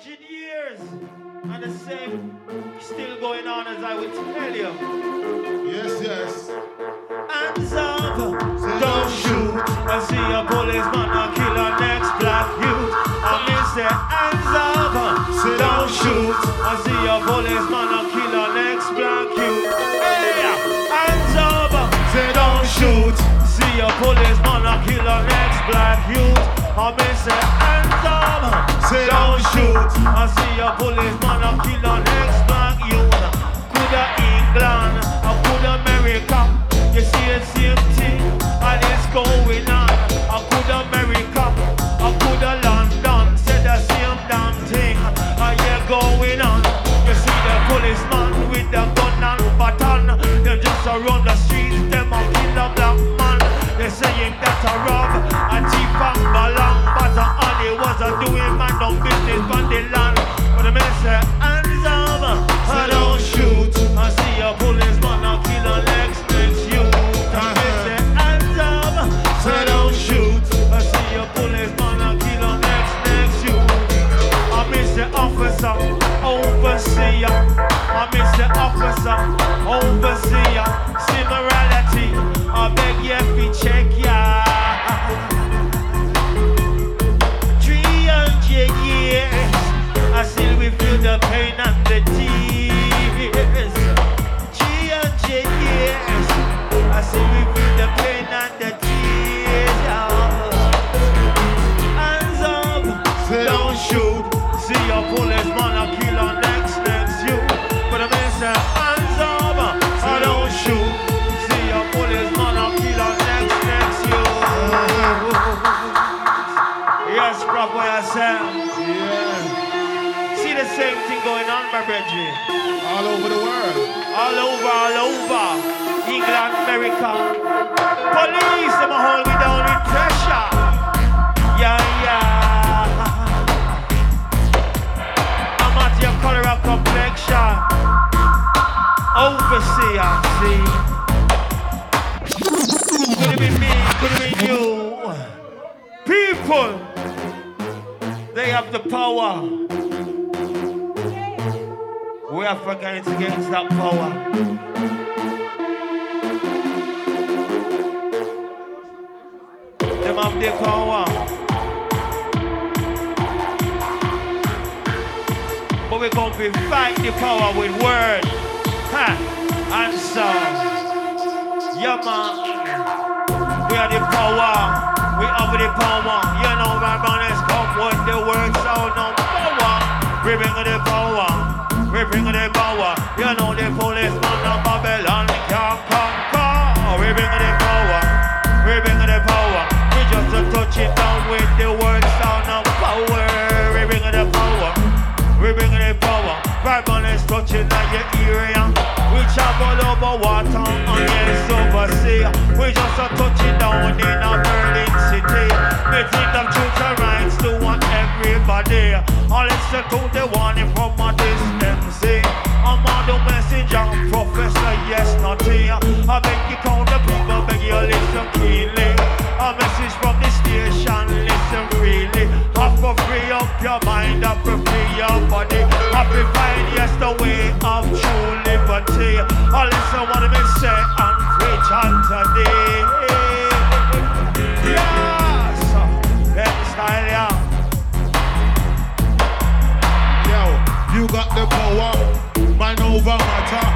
hundred years. And the same still going on as I would tell you. Yes, yes. Hands up, don't shoot. I see a policeman a kill a next black youth. I miss say hands up, don't shoot. I see a policeman a kill a next black youth. Hey, hands up, say don't shoot. See a policeman a kill a next black youth. I miss say hands up, say don't shoot. I see a policeman a kill a next black youth. Coulda England, or coulda America. You see the same thing, and it's going on. I coulda America, I coulda London. Said the same damn thing, and yeah going on. You see the policeman with the gun and baton. They just around the a doing man no business on the land. But the man say hands up, I don't shoot. I see a policeman a kill a next next you. I say hands up, I don't shoot. I see a kill a next next you. I miss the officer, overseer. I miss the officer, overseer. See morality, I beg you if you check the pain and the going on, my brethren. All over the world. All over, all over. England, America. Police, them a hold me down with pressure. Yeah, yeah. I'm at your color of complexion. Overseer, see. Could it be me? Could it be you? People, they have the power. We are fighting against that power. Them have the power. But we come to fight the power with word ha, and song. Yeah, man. We are the power. We have the power. You know, my man is come with the word sound of power. We bring the power. We bring the power. You know, the policeman of Babylon can't conquer. We bring the power. We bring the power. We just a touch it down with the word sound of power. We bring the power. We bring the power. Bible is touching on your area. We travel over water and yes oversea. We just a touch it down in a Berlin city. We think of truth and rights to want All listen to the warning from a distance. Eh? I'm on the messenger, professor, yes, not here. I beg you count the people, beg you listen keenly. A message from the station, listen freely. Have to free up your mind, have to free your body. Have to find yes the way of true liberty. Eh, I listen what me say and preach on today. The power. Mind over matter.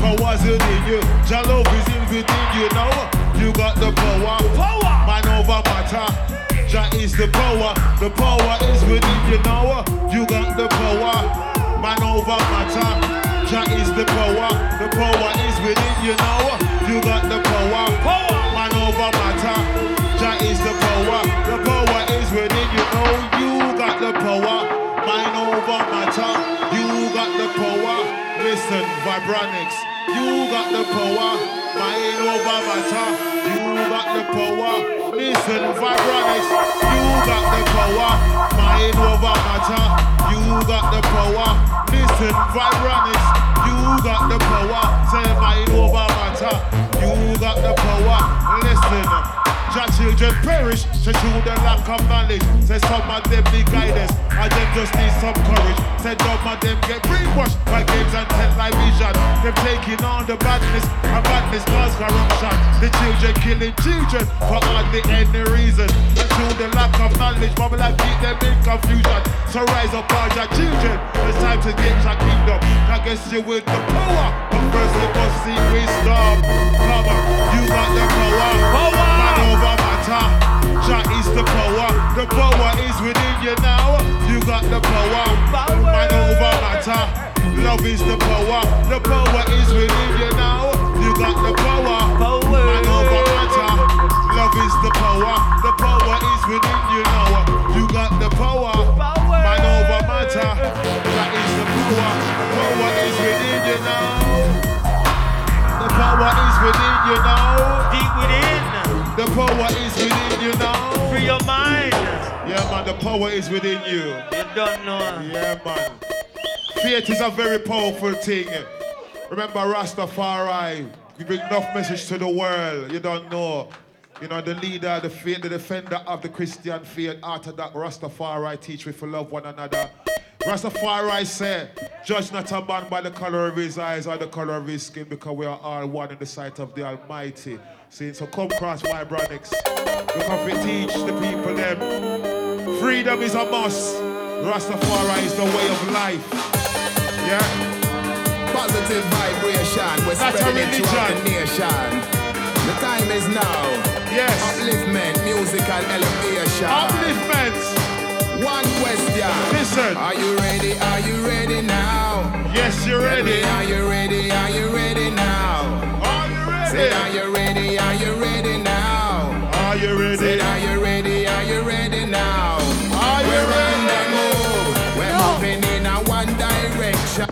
Power's within you. Jah love is in within you now. You got the power. Power. Mind over matter. Jah is the power. The power is within you now. You got the power. Man over matter. Jah is the power. The power is within you now. You got the power. Power. Man over matter. Jah is the power. The power is within you know. You got the power. Mind over matter. You got the power. Listen, Vibronics. You got the power. Mind over matter. You got the power. Listen, Vibronics. You got the power. Mind over matter. You got the power. Listen, Vibronics. You got the power. Say mind over matter. You got the power. Listen. Jah children perish. Say through the lack of knowledge. Say some of them need guidance, and them just need some courage. Say some of them get brainwashed by games and television. Them taking on the badness, and badness cause corruption. The children killing children for hardly any reason. And through the lack of knowledge, Bible I keep them in confusion. So rise up all your children. It's time to get your kingdom. I guess you with the power. But first you must see wisdom. On, you got the power. Power. Matter. Jah is the power. The power is within you now. You got the power. Man over matter. Love is the power. The power is within you now. You got the power. Man over matter. Love is the power. The power is within you now. You got the power. Power. Man over matter. That is the power. The power is within you now. The power is within you now. Deep within. The power is within you now. Free your mind. Yeah, man, the power is within you. You don't know. Yeah, man. Faith is a very powerful thing. Remember Rastafari, we bring enough message to the world. You don't know. You know, the leader, the faith, the defender of the Christian faith, Orthodox Rastafari teach we to love one another. Rastafari said, judge not a man by the color of his eyes or the color of his skin because we are all one in the sight of the Almighty. See, so come cross Vibronics. We come to teach the people them. Freedom is a must. Rastafari is the way of life. Yeah? Positive vibration, we're That's spreading it throughout the nation. The time is now. Yes. Upliftment, musical elevation. Upliftment. One question. Listen. Are you ready? Are you ready now? Yes, you're Tell ready. Are you ready? Are you ready now? Are you Said, are you ready? Are you ready now? Are you Said, ready? are you ready? Are you ready now? Are you We're on the move. We're moving in a one direction.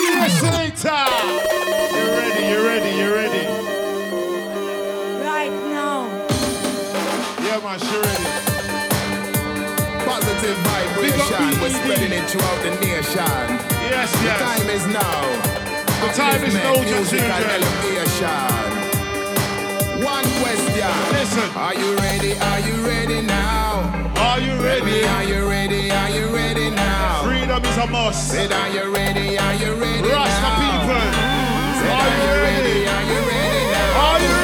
Yes, later. You're ready, you're ready, you're ready. Right now. Yeah, man, she ready. Vibration, we're spreading it throughout the nation. Yes, The time is now. The time is now, musical children. elevation. One question. Listen. Are you ready? Are you ready now? Are you ready? are you ready? Are you ready now? Freedom is a must. Said, are you ready? Are you ready Rasta people. Said, Are you ready? Are you ready now? Are you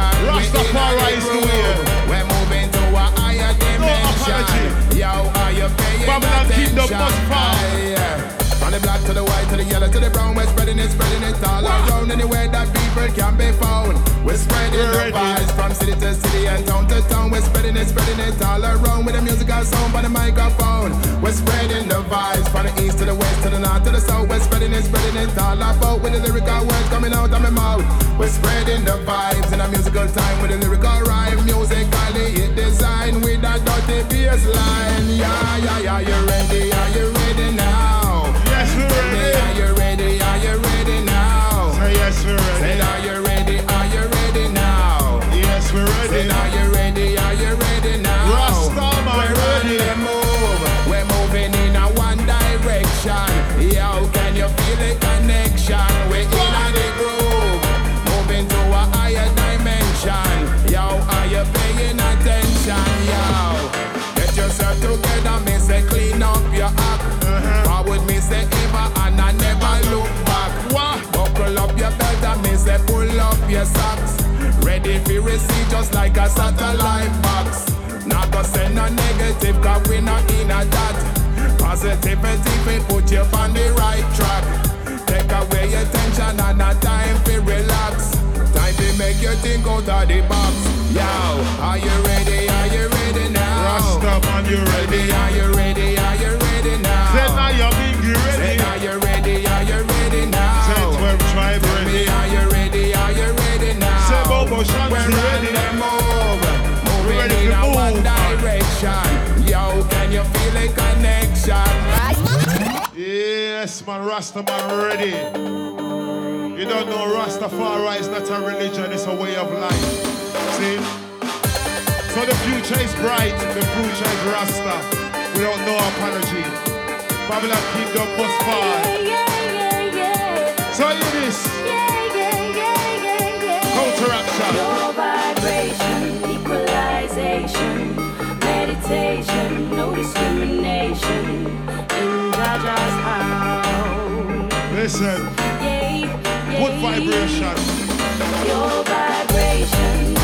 Rastafari is the way. We're moving to a higher dimension. apology. Yo, are you paying Babylon attention? Kingdom must fall. From the black to the white to the yellow to the brown, we're spreading it, spreading it all around anywhere that people can be found. We're spreading We're the vibes from city to city and town to town. We're spreading it, spreading it all around with the musical sound on the microphone. We're spreading the vibes from the east to the west to the north to the south. We're spreading it, spreading it all about with the lyrical words coming out of my mouth. We're spreading the vibes in a musical time with the lyrical rhyme. Musically it design with a dirty bass line. Yeah, yeah, yeah. You ready? Are you ready now? Now? Say yes, we're Receive just like a satellite box. Not go send no negative cause we not in a that. Positivity we put you on the right track. Take away your tension and a time for relax. Time to make you think out of the box. Yo, are you ready? Are you ready now? Rasta man, you Ready? ready? Are you ready? Yes, man, Rastaman ready. You don't know Rastafari is not a religion, it's a way of life. See? So the future is bright, the future is Rasta. Without no apology. Babylon Kingdom must far. So you this. Counteraction. Your vibration, equalization, meditation, no discrimination. Listen. Good vibration. Your vibration.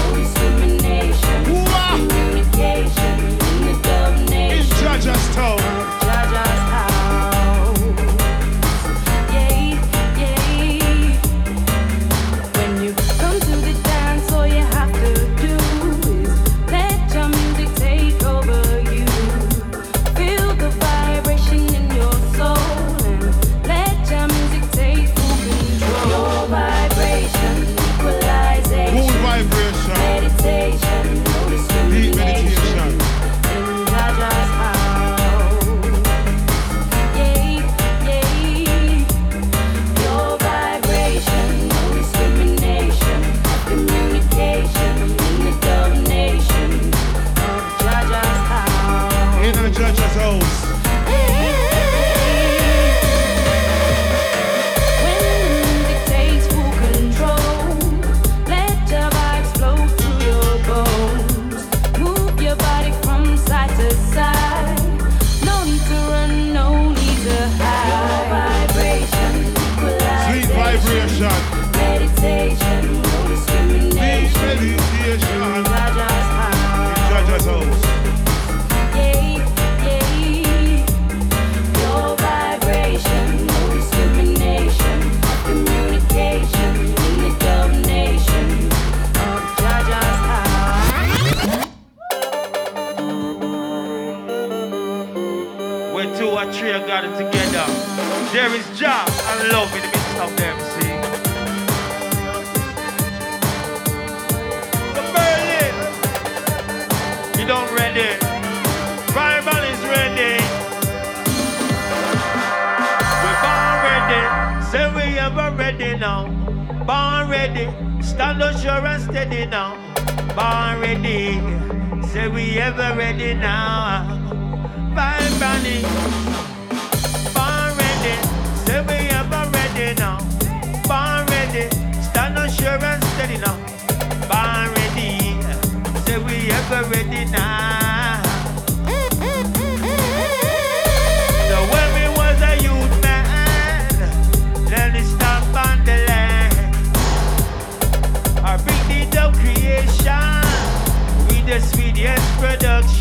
ready. Stand on sure and steady now. Born ready. Say we ever ready now. Five brandy. Born ready. Say we ever ready now. Born ready. Stand on sure and steady now. Born ready. Say we ever ready now. production.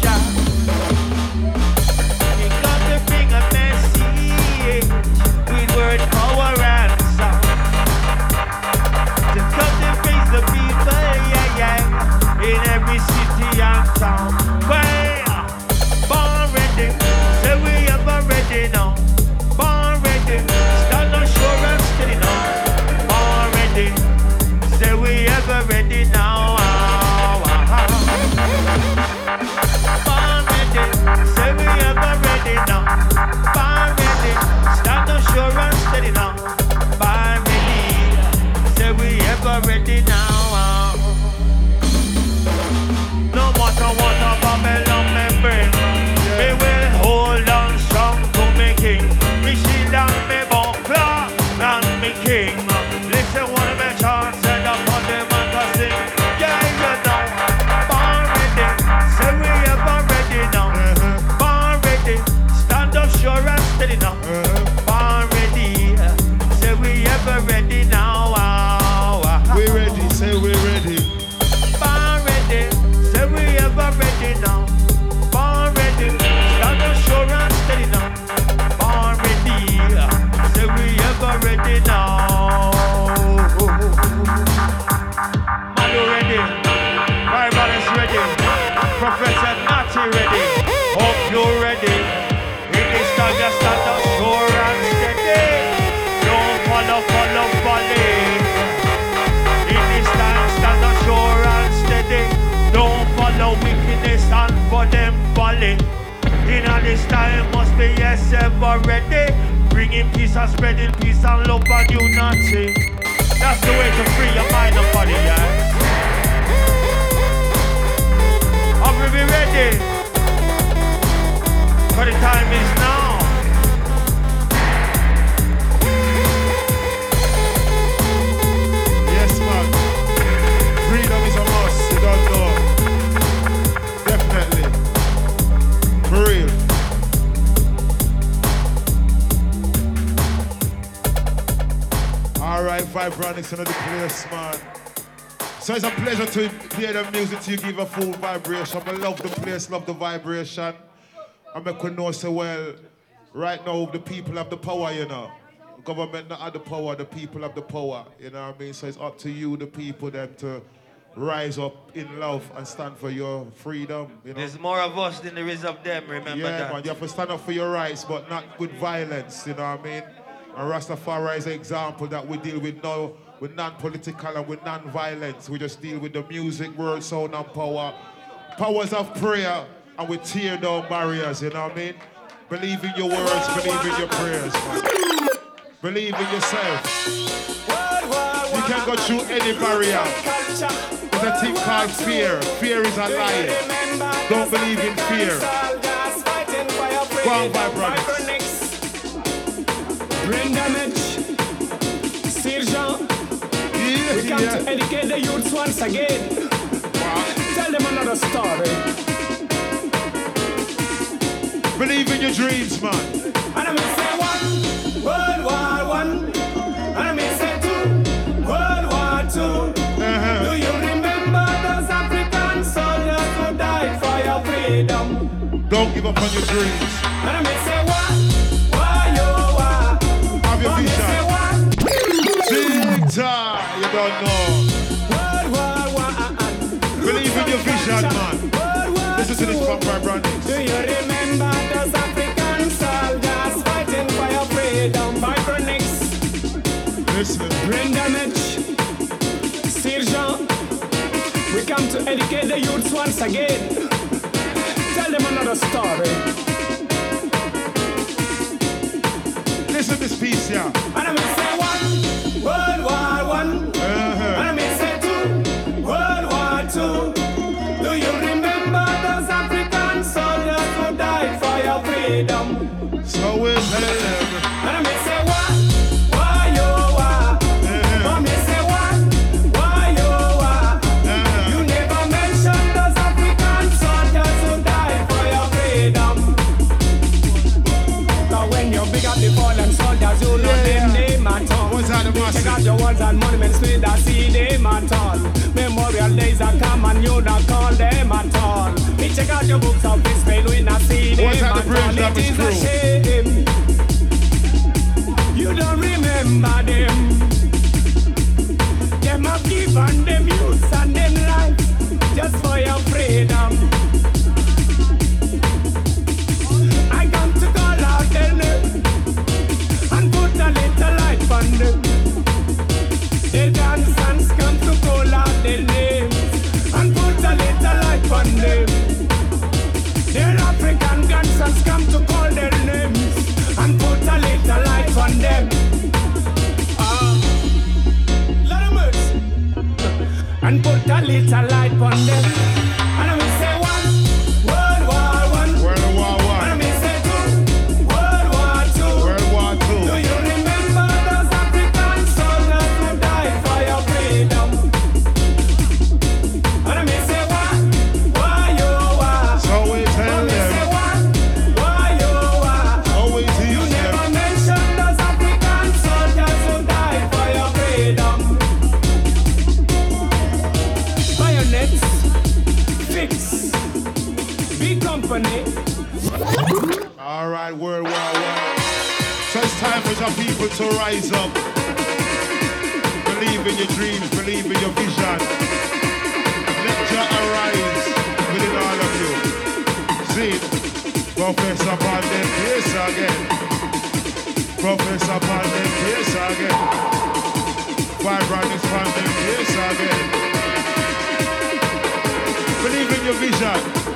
To you give a full vibration. I love the place, love the vibration. I make we know so well. Right now, the people have the power, you know. Government not have the power, the people have the power. You know what I mean? So it's up to you, the people, them to rise up in love and stand for your freedom. You know? There's more of us than there is of them, remember yeah, that. man, you have to stand up for your rights, but not with violence, you know what I mean? And Rastafari is an example that we deal with now with non-political and with non-violence. We just deal with the music, world sound, and power. Powers of prayer, and we tear down barriers, you know what I mean? Believe in your words, believe in your prayers, man. Believe in yourself. You can go through any barrier. There's a thing called fear. Fear is a lie. Don't believe in fear. Go on. Brain We come to educate the youths once again. Tell them another story. Believe in your dreams, man. And I may say one, World War One. And I may say two, World War Two. Do Uh-huh. you remember those African soldiers who died for your freedom? Don't give up on your dreams. And I may say War Listen to this Two. from Vibronics. Do you remember those African soldiers fighting for your freedom? Vibronics, Listen. brain damage, Jean. We come to educate the youths once again. Tell them another story. Listen to this piece, yeah. And I may say one, World out your books of we not see them that, the at British all. It Damage is a Crew? shame. You don't remember them. Them have given them youths and them African come to call their names and put a little light on them. Ah. Mercy. and put a little light on them. To rise up. Believe in your dreams, believe in your vision. Let Jah arise within all of you. See, Professor Pandem, yes again. Professor Pandem, yes again. Vibronics Pandem, yes again. Believe in your vision.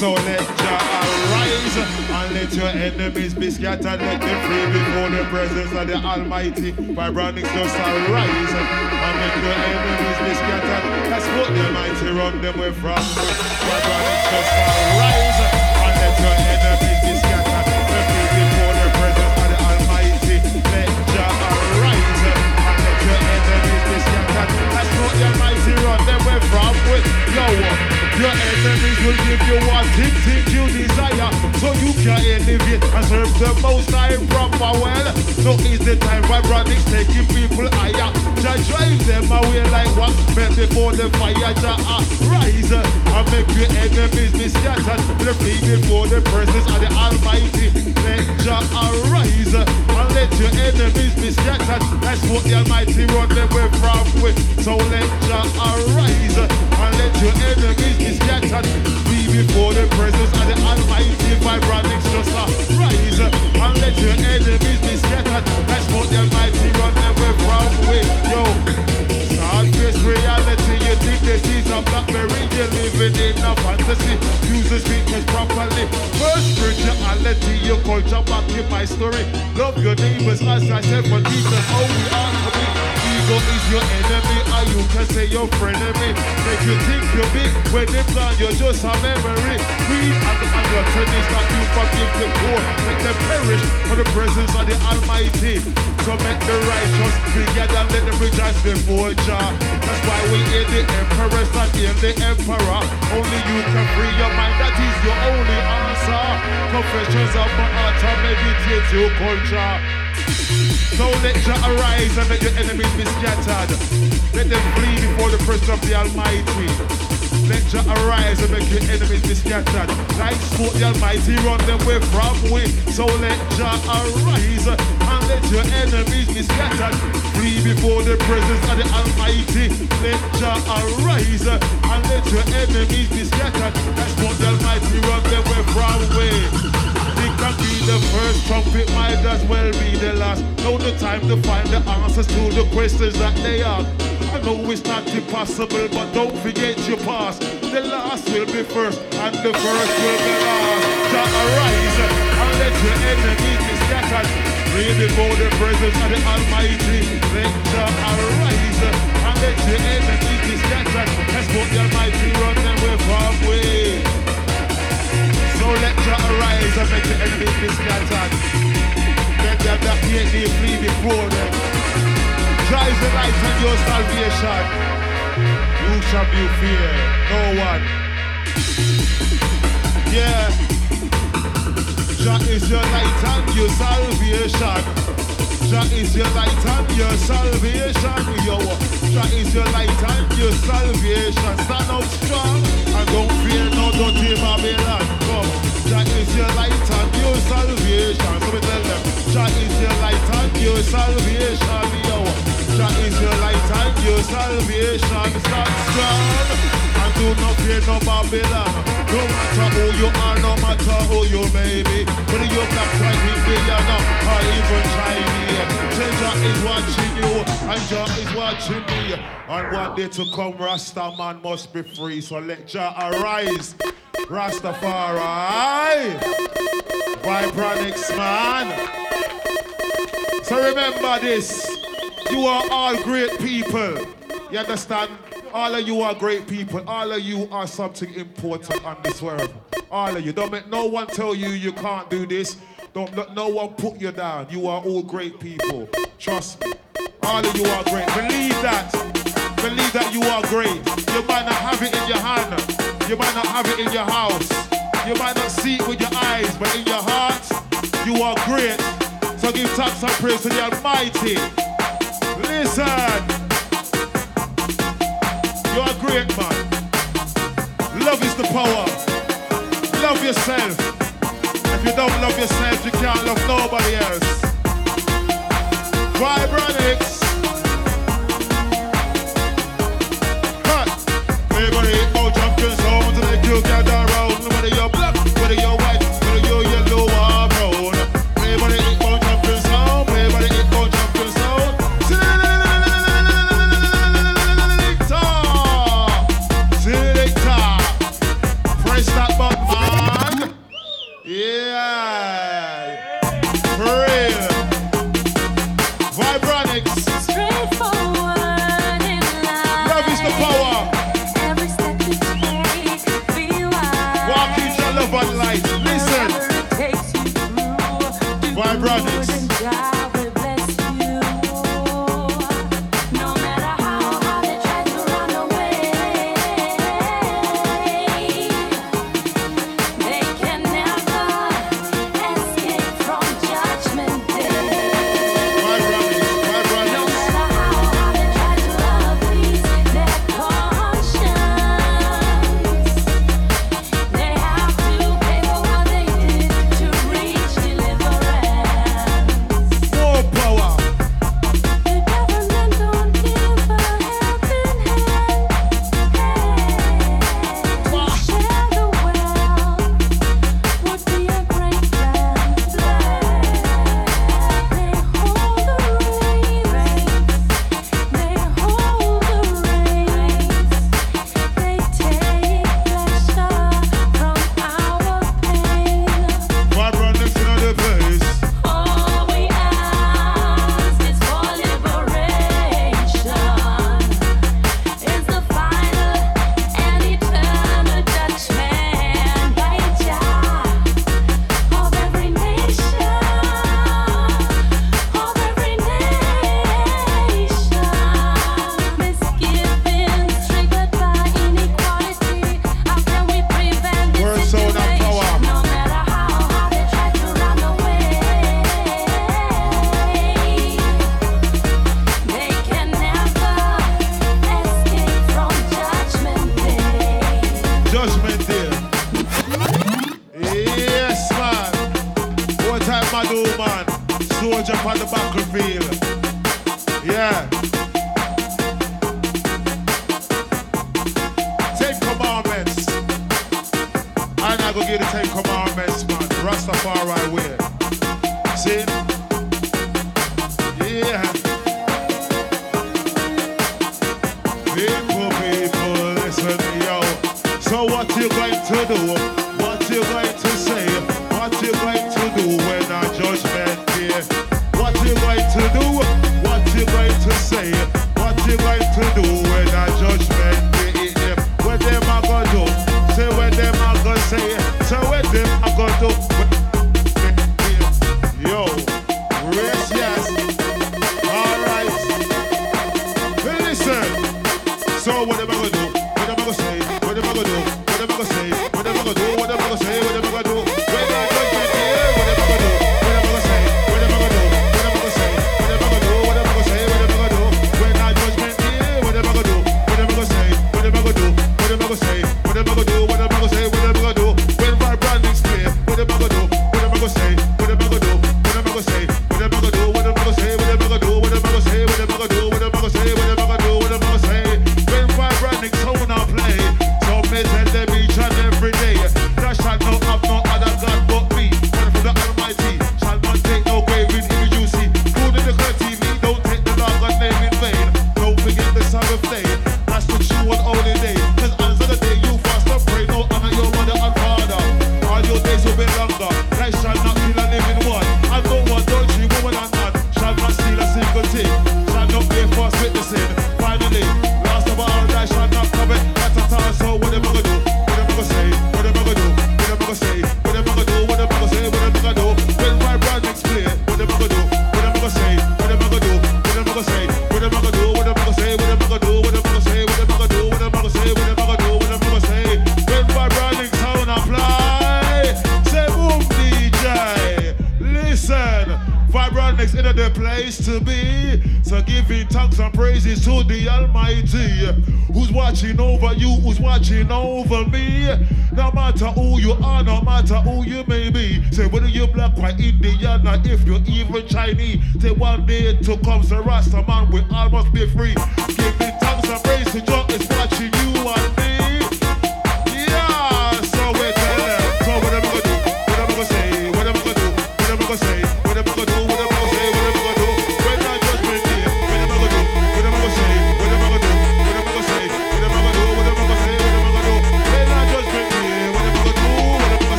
So let Jah arise and let your enemies be scattered. Let them free before the presence of the Almighty. Vibronics just arise and let your enemies be scattered. Let's put the mighty run them way from me. Vibronics just arise and let your enemies be scattered. Let free before the presence of the Almighty. Let Jah arise and let your enemies be scattered. Let's put the mighty run them way from with yo. Your enemies will give you what thing, thing you desire So you can elevate and serve the most high proper well So is the time Vibronics taking people higher. Jah drive them away like what meant before the fire. Jah rise and make your enemies be scattered. The flee before the presence of the Almighty. Let Jah arise and let your enemies be scattered. That's what the Almighty run them away from with. So let Jah arise and let your enemies be scattered. Flee before the presence of the Almighty. Vibronics just arise and let your enemies be scattered. That's what the Almighty run away from with. Yo, start this reality. You think this is a blackberry? You're living in a fantasy. Use the speakers properly. First spirituality, your culture back in my story. Love your neighbors as I said, but Jesus, how we are to be. Is your enemy, or you can say your frenemy. Make you think you're big when they plan, you're just a memory. Read and the gluttonies that you forgive the poor. Make them perish for the presence of the Almighty. So make the righteous together, let them rejoice before Jah. That's why we hear the empress and hear the emperor. Only you can free your mind, that is your only answer. Confessions of my heart and meditate your culture. So let Jah arise and let your enemies be scattered. Let them flee before the presence of the Almighty. Let Jah arise and make your enemies be scattered. Like sport the Almighty run them way from way. So let Jah arise and let your enemies be scattered. Flee before the presence of the Almighty. Let Jah arise and let your enemies be scattered. That's what the Almighty run them way from way. It can be the first trumpet, might as well be the last. Know the time to find the answers to the questions that they ask. I know it's not impossible, but don't forget your past. The last will be first, and the first will be last. Jah arise and let your enemies be scattered. Before the presence of the Almighty. Let Jah arise and let your enemies be scattered. That's what the Almighty run them way from way. Jah arise and make the enemies be scattered. Let them that hate thee flee before them. Is the light and your salvation. You shall be fear no one. Yeah. Jah is your light and your salvation. Jah is your light and your salvation. Yo, Jah is your light and your salvation. Stand up strong and don't fear no dirty Babylon. Come, Jah is your light and your salvation. So we tell them, Jah is your light and your salvation. Yo, Jah is your light and your salvation. Stand strong. Do not fear no Babylon. No matter who you are, no matter who you may be. Whether you're black, white, Indian, or even Chinese. Jah is watching you, and Jah is watching me. And one day to come, Rasta man must be free. So let Jah arise. Rastafari. Vibronics man. So remember this. You are all great people. You understand? All of you are great people. All of you are something important on this world. All of you. Don't make no one tell you you can't do this. Don't let no one put you down. You are all great people. Trust me. All of you are great. Believe that. Believe that you are great. You might not have it in your hand. You might not have it in your house. You might not see it with your eyes, but in your heart, you are great. So give thanks and praise to the Almighty. Listen. You are great, man. Love is the power. Love yourself. If you don't love yourself, you can't love nobody else. Vibronics. Cut. Everybody out champion sound to make you gather around. Whether you're black, whether you're white, and praises to the Almighty who's watching over you, who's watching over me. No matter who you are, no matter who you may be. Say whether you're black or Indian or if you're even Chinese. Say one day to come, the Rasta man, we all must be free. Giving thanks and praise to God is watching you.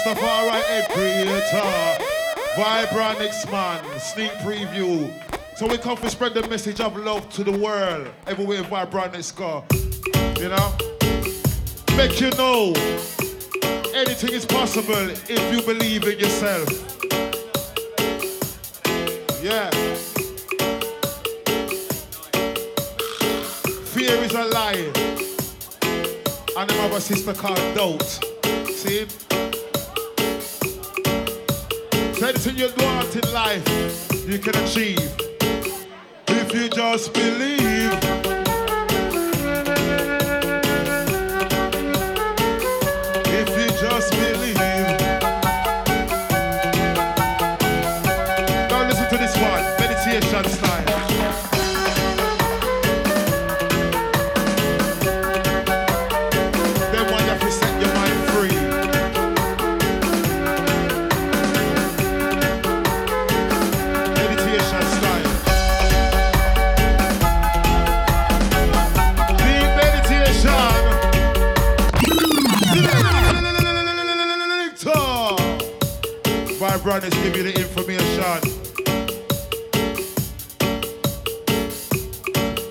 Rastafari Creator, Vibronics Man, sneak preview. So we come to spread the message of love to the world, everywhere Vibronics go. You know? Make you know anything is possible if you believe in yourself. Yeah. Fear is a lie. And I have a sister called Doubt. See? Anything you want in life, you can achieve if you just believe. Finest give you the information.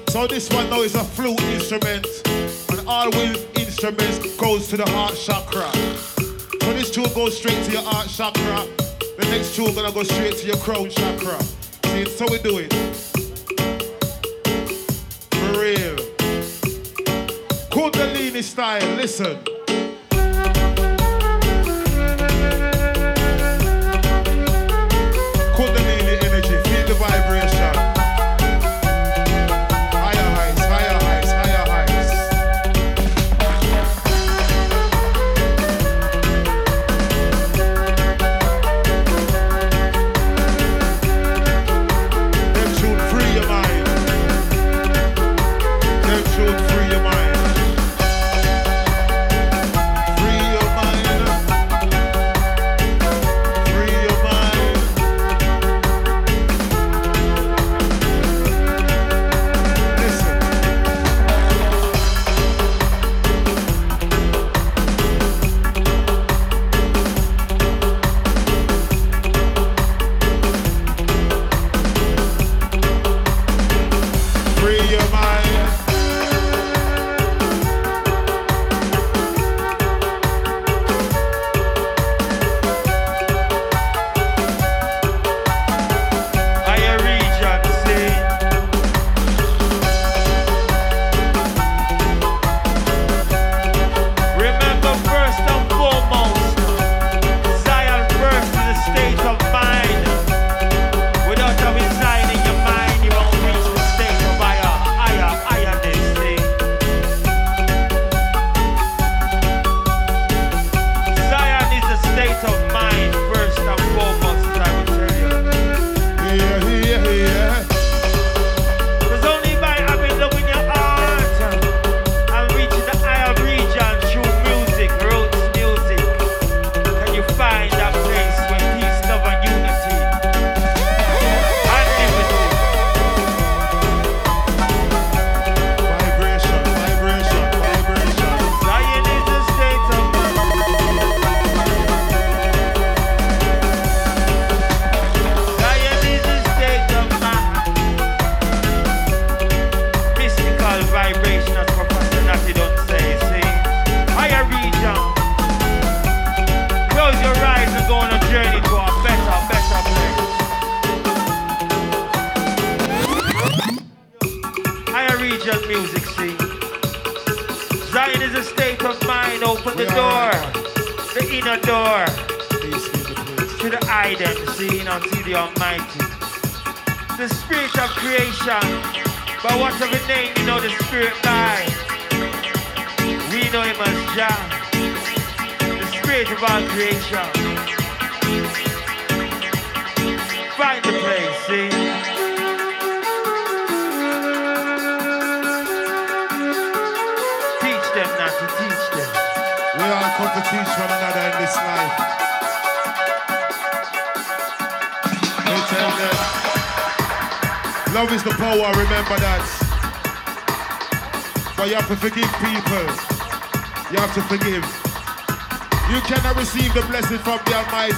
So this one now is a flute instrument, and all wind instruments goes to the heart chakra. So this tool goes straight to your heart chakra. The next tool gonna go straight to your crown chakra. See, so we do it. For real. Kundalini style, listen.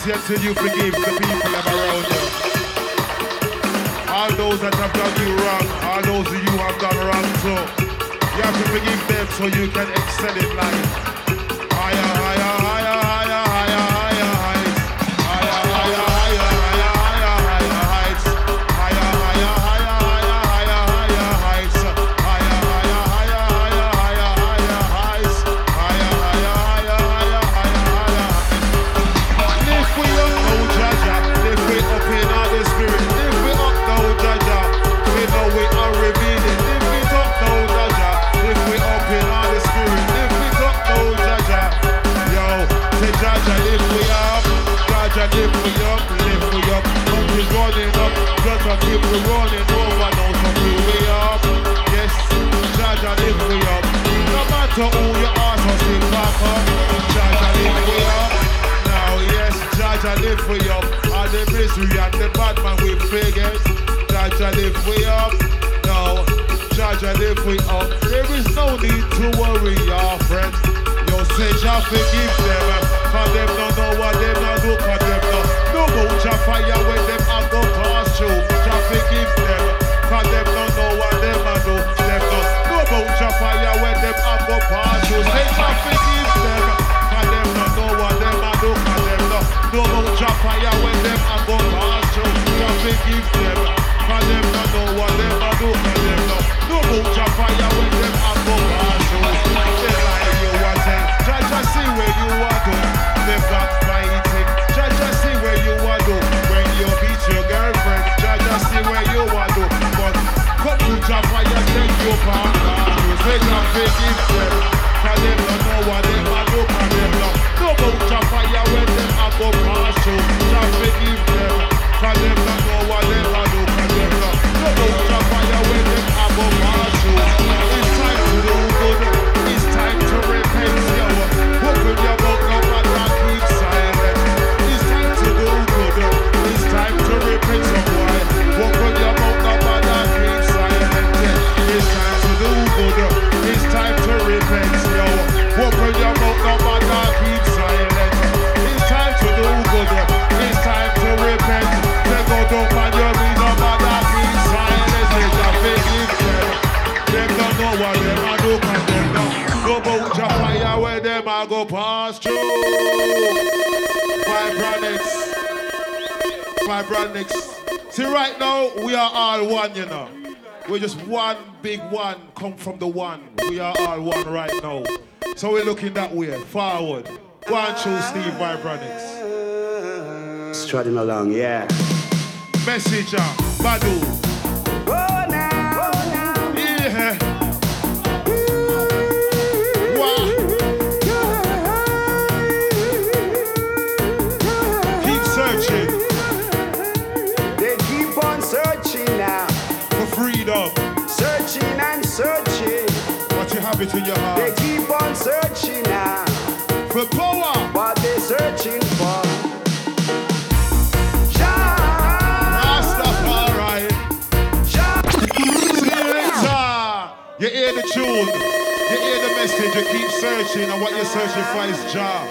mercy until you forgive the people around you. All those that have done you wrong, all those that you have done wrong to, you have to forgive them so you can excel in life. I am try to live way up. All the misery and the bad man we biggest. Judge to live way up. No, Judge to live way up. There is no need to worry, y'all friends. Yo, say Jah forgive them. Cause them don't know what them not do. Cause them not. No go Jah fire with them. I go we give them, for them go past. Vibronics. Vibronics. See, right now, we are all one, you know. We're just one big one, come from the one. We are all one right now. So we're looking that way, forward. Go and choose Steve Vibronics. Strutting along, yeah. Messenger, Badu. freedom. Searching and searching. But you have it in your heart. They keep on searching now. For power. What they're searching for. Jah. Ah. You hear the tune. You hear the message. You keep searching. And what you're searching for is Jah.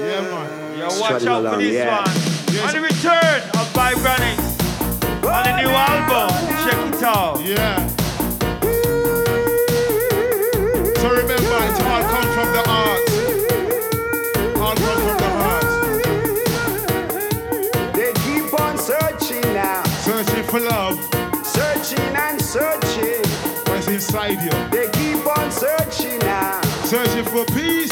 Yeah, man. Yo, watch out for this yeah. one. Yes. On the return of Vibe Running on the new album. Check it out. Yeah. So remember, it's all come from the heart. All come from the heart. They keep on searching now. Searching for love. Searching and searching. What's inside you? They keep on searching now. Searching for peace.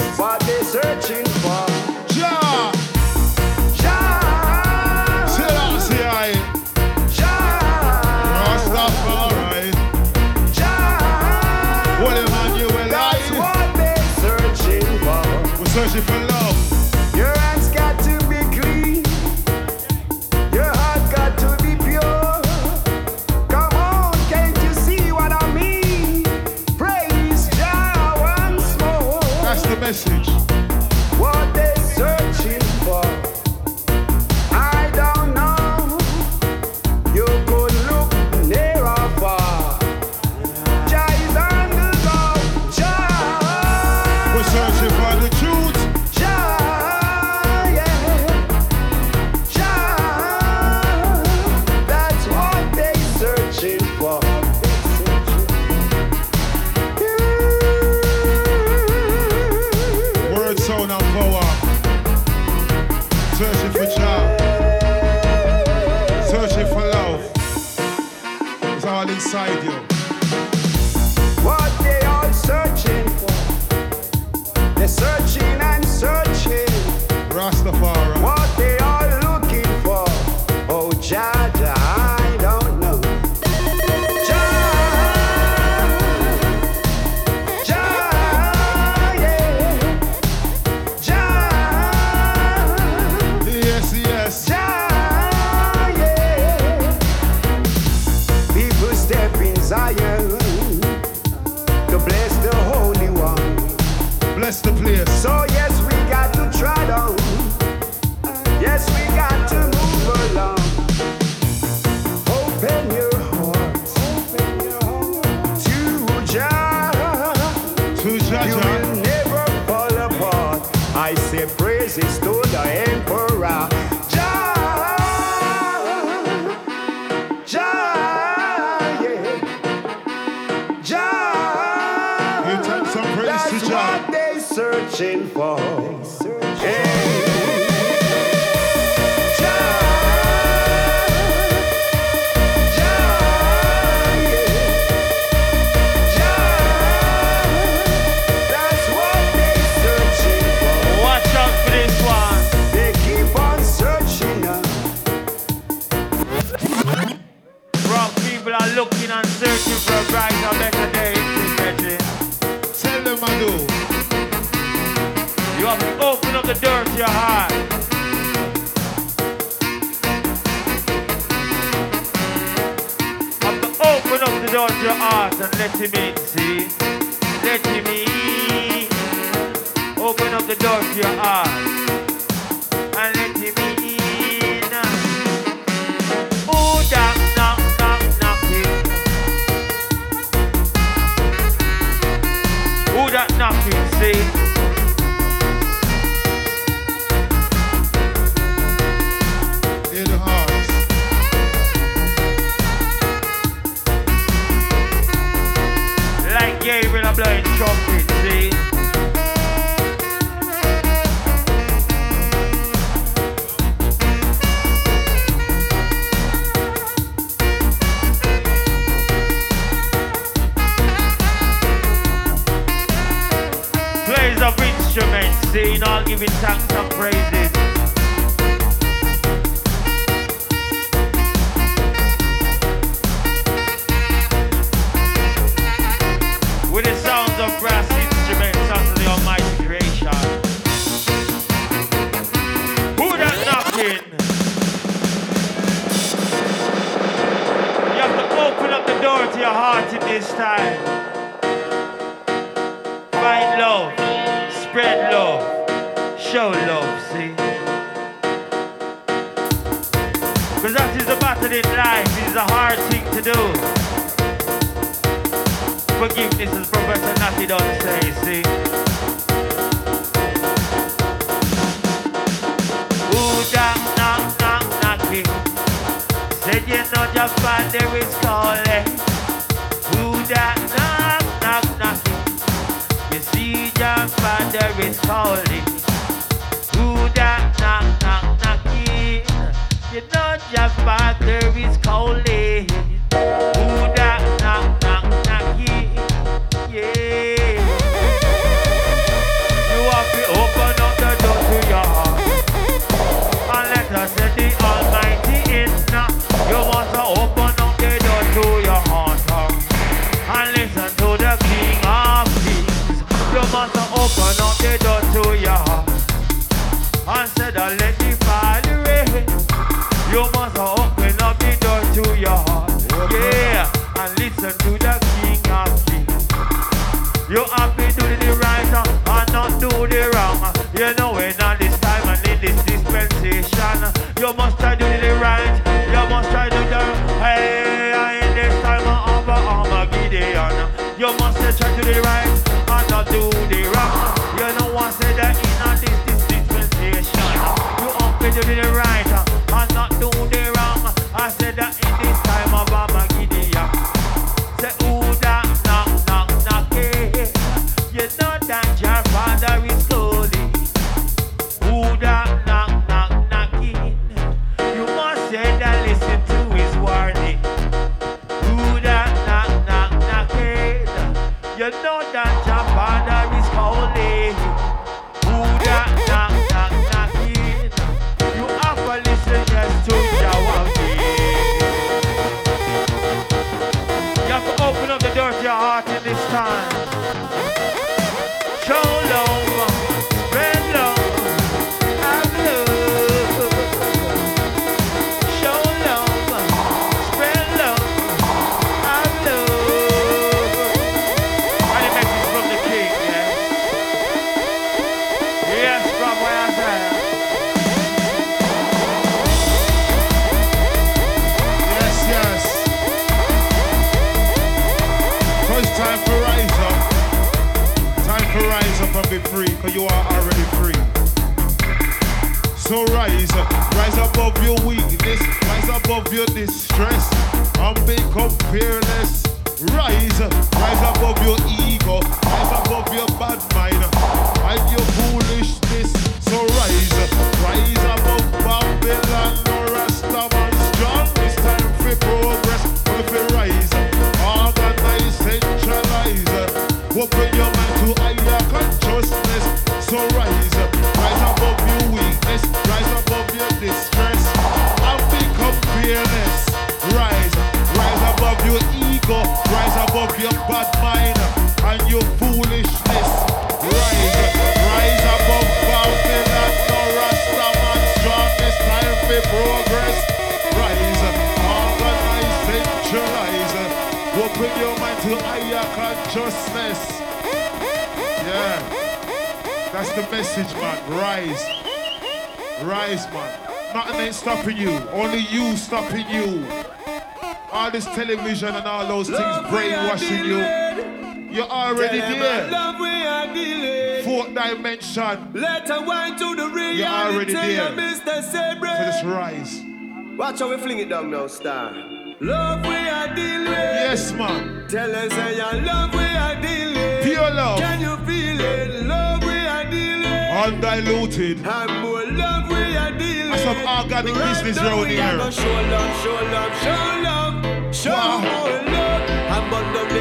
Watch how we fling it down now, star. Love we are dealing. Yes, man. Tell us how your love we are dealing. Pure love. Can you feel it? Love we are dealing. Undiluted. And more love we are dealing. That's some organic right business around here. Show love, show love, show love. Show wow. more love. The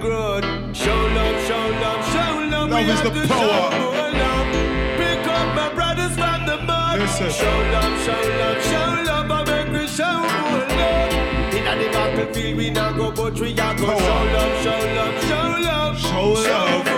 and. Show love, show love, show love. Love we is the power. Show more love. Pick up my brothers from the mud. Listen. Show love, show love. Feel we not go, but we are go. Show love, show love, show love, show love.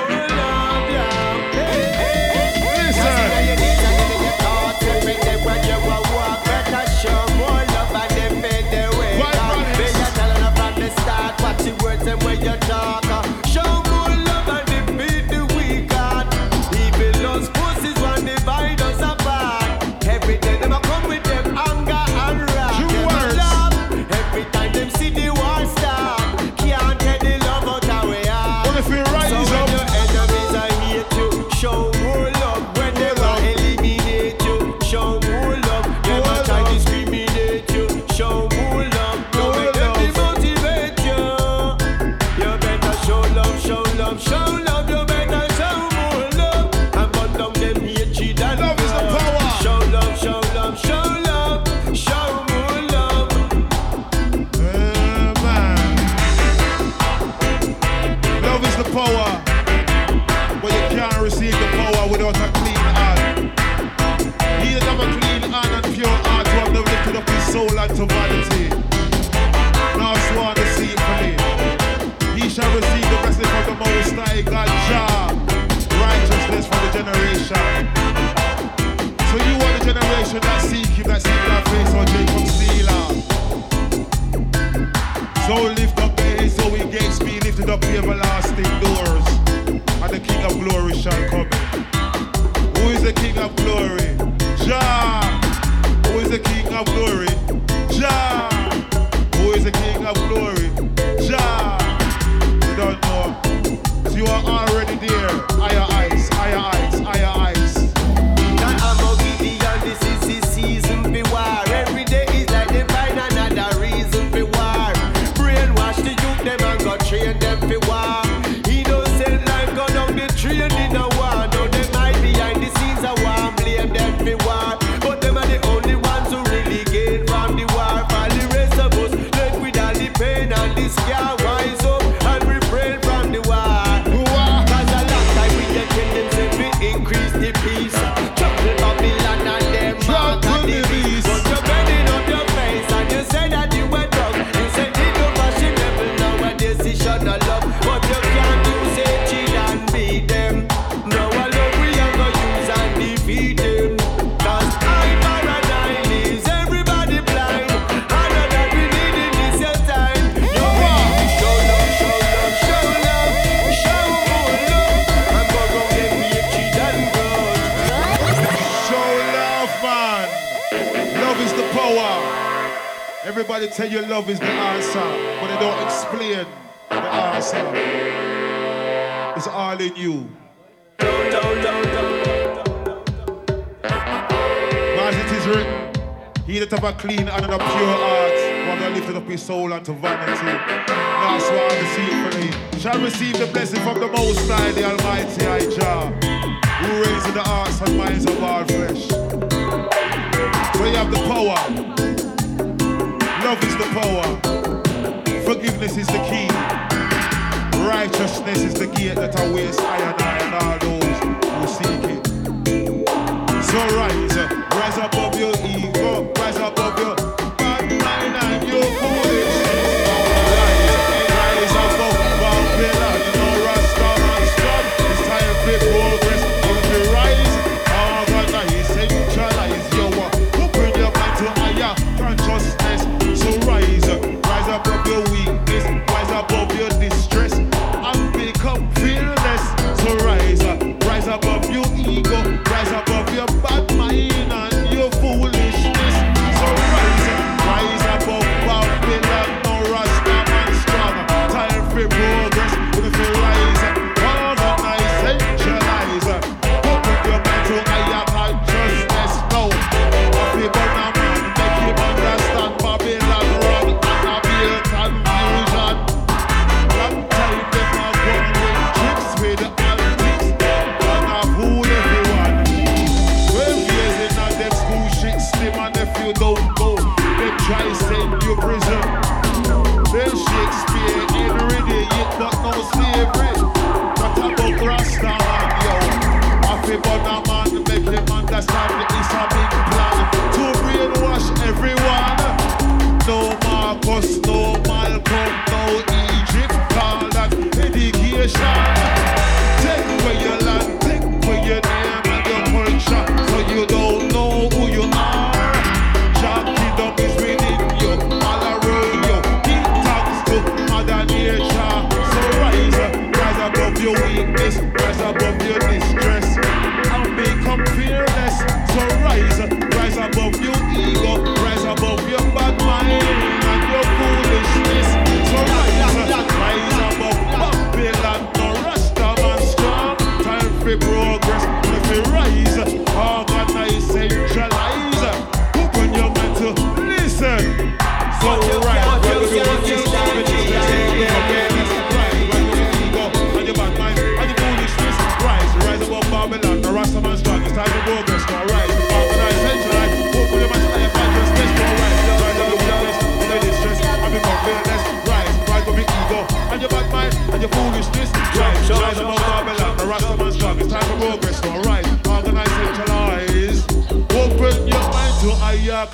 He that have a clean and a pure heart, one that lifted up his soul unto vanity. Now so I receive from thee. Shall receive the blessing from the Most High, the Almighty, I Jah, who raised the hearts and minds of all flesh. So you have the power. Love is the power. Forgiveness is the key. Righteousness is the gate that awaits I and I and all those who seek it. So right. Eu up o ego.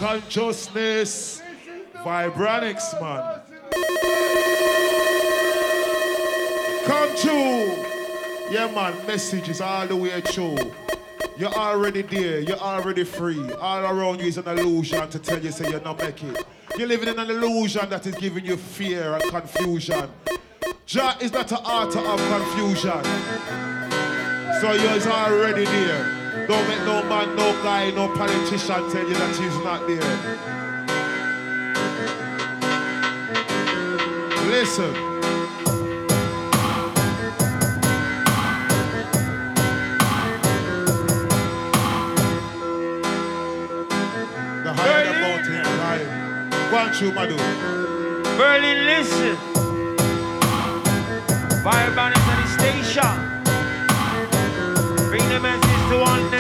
consciousness Vibronics, man. Come true. Yeah, man, message is all the way true. You're already there, you're already free. All around you is an illusion to tell you say you're not making it. You're living in an illusion that is giving you fear and confusion. Jah is not an author of confusion. So you're already there. Don't let no man, no guy, no politician tell you that he's not there. Listen. The higher Berlin, listen. Fireman banners at the station. Bring the message to one.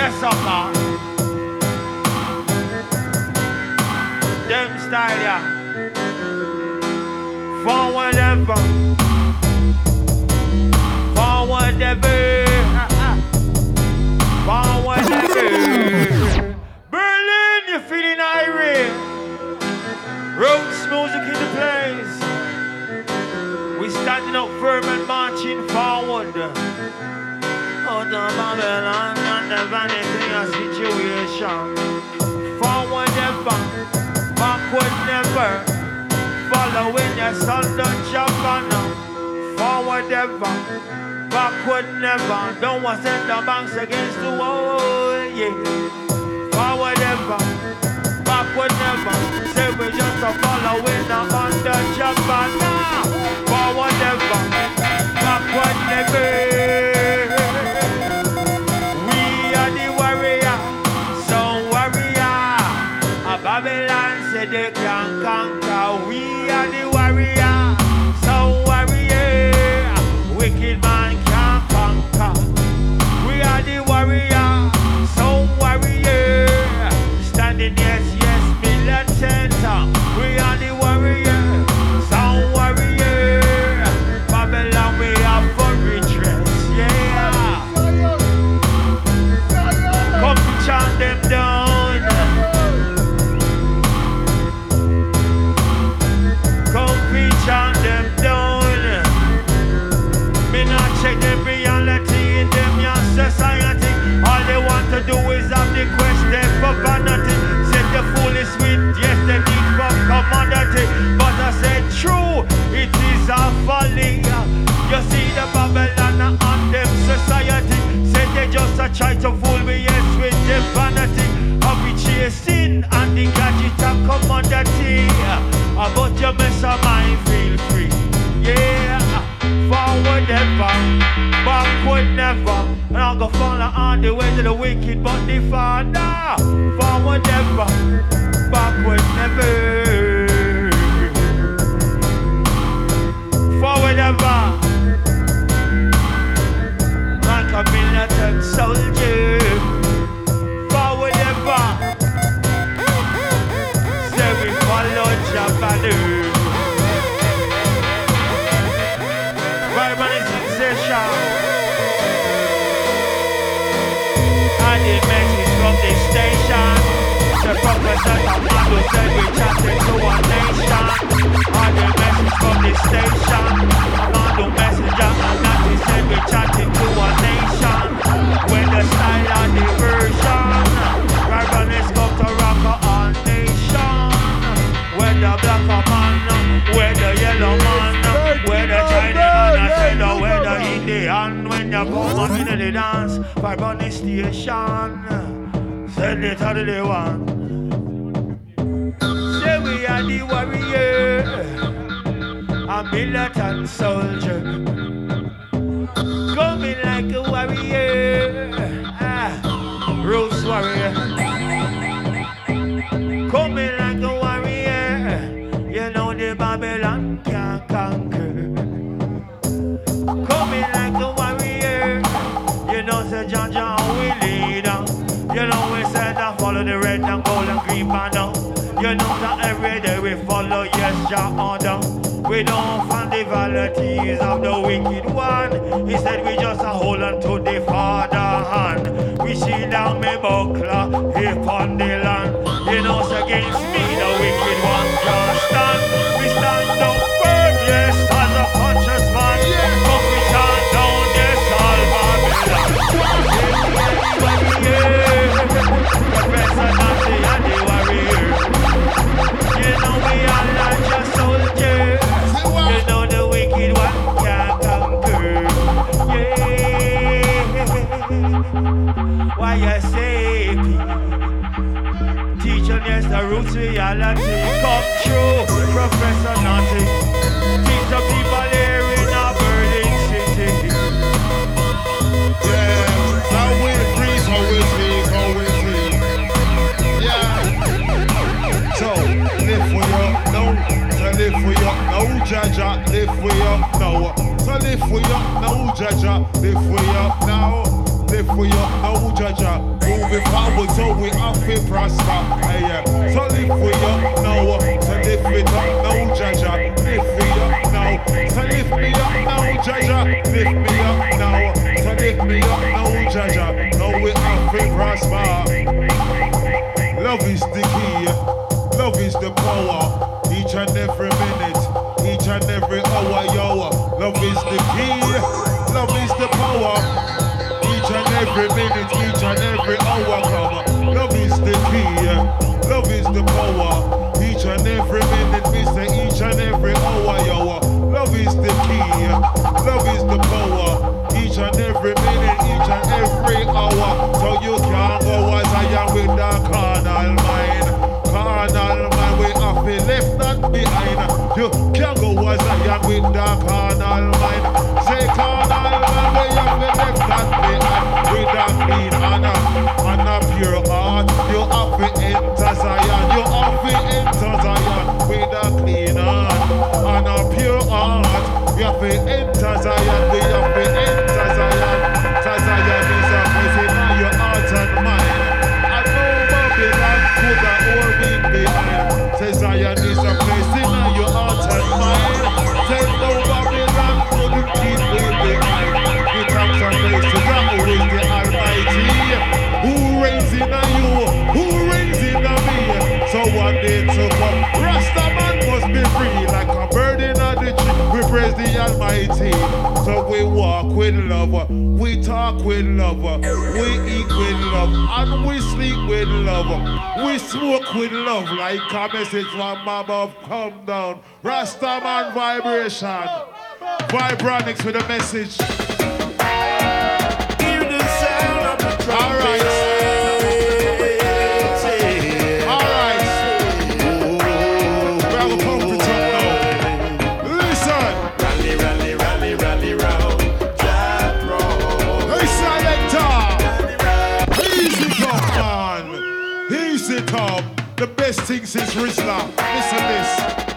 Yes, Papa. Them style, yeah. Forward whatever. Forward whatever. Forward whatever. Berlin, you're feeling irate. Roots music in the place. We standing up firm and marching forward. Oh, the Babylon relevant to your situation. Forward never, backward never. Following your son, don't jump on them. Forward ever, backward never. Don't want to send the banks against the wall, yeah. Forward ever, backward never. Say we just a following the under jump on now. Forward ever, backward never. I try to fool me, yes, with them vanity. I'll be chasing and the gadget and commodity. on that your mess of mine, feel free. Yeah, forward ever, backward never. And I'll go follow on the way to the wicked, but the father, forward ever, backward. mighty. So we walk with love, we talk with love, we eat with love, and we sleep with love. We smoke with love, like a message from above come down. Rastaman vibration. Vibronics with a message. things is Rizla. Listen this.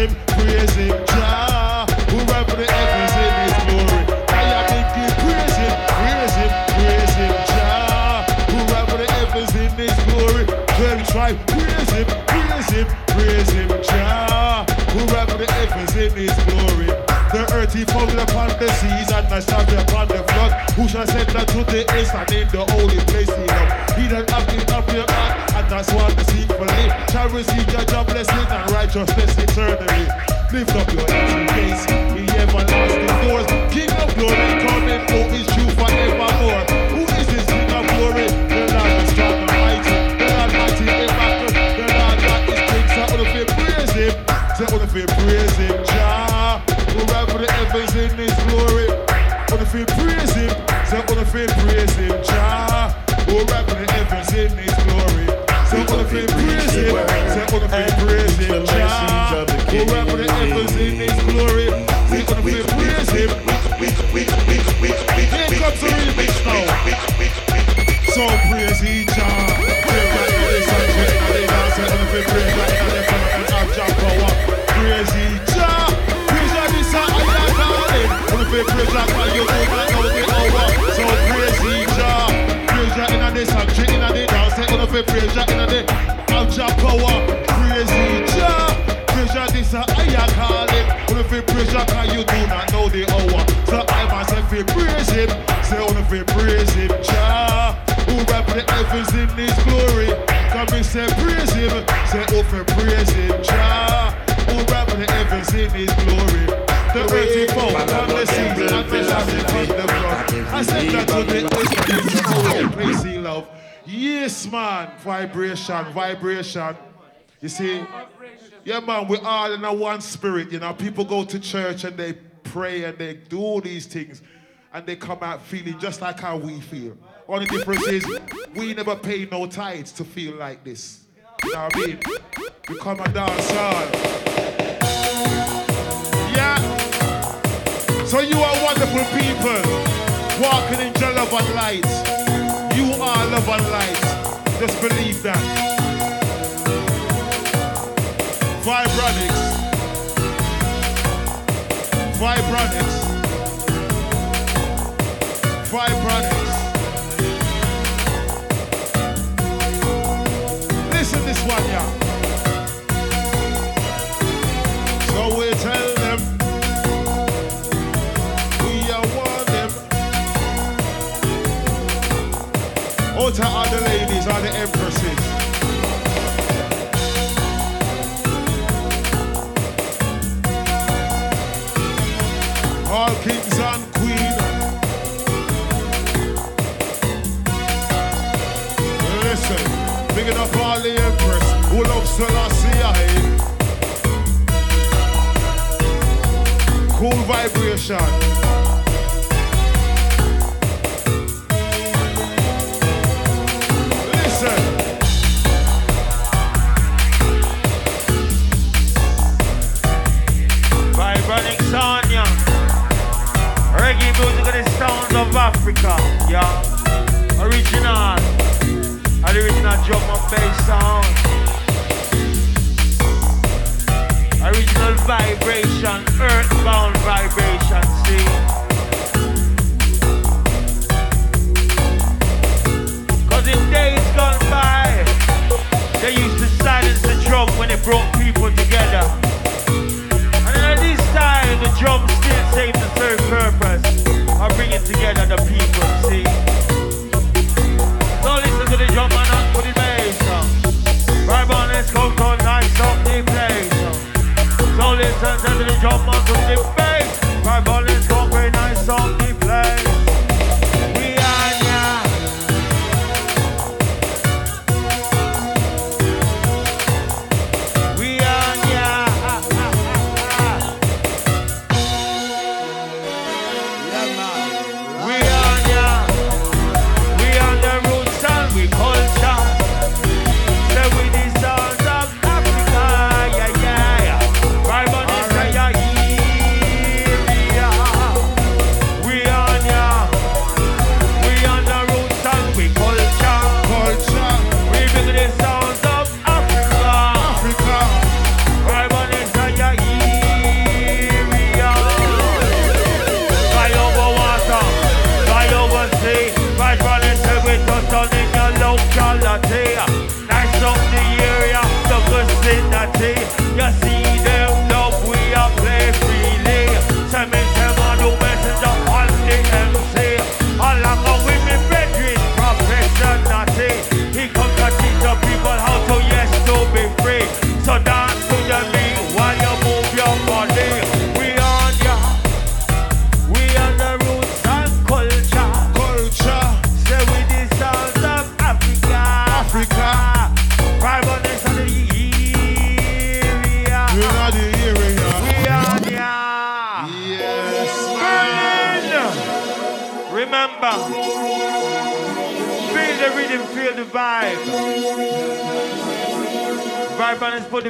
him, praise him, Jah, who the heavens in his glory. I am thinking, praise him, praise him, praise him, Jah, who the heavens in his glory. Twelve tribe, praise him, praise him, praise him, Jah, who the heavens in his glory. The earth he founded upon the seas and the sand upon the flood. Who shall send that to the east and in the holy place he loved? He done hath up your heart, and that's what your job blessing and righteousness eternally. Lift up your hands Vibration, vibration. You see, yeah man, we're all in a one spirit. You know, people go to church and they pray and they do all these things and they come out feeling just like how we feel. Only difference is we never pay no tithes to feel like this. You know what I mean? We come and dance all. Yeah. So you are wonderful people walking in your love and light. You are love and light. Just believe that. Vibronics. Vibronics. Vibronics. Listen this one, yeah. So we tell them we are to all the empresses. All kings and queens. Listen, big up all the empress who loves Selassie. aye. Cool vibration. Africa, yeah. Original. The original drum and bass sound. Original vibration, earthbound vibration, see. Cause in days gone by, they used to silence the drum when it brought people together. And at this time, the drum still serves the third purpose of it together the people, see. So listen to the drum and not to the bass. uh. Vibe on, let's go, go nice up the place. So listen to the drum and to the bass. Vibe on, let's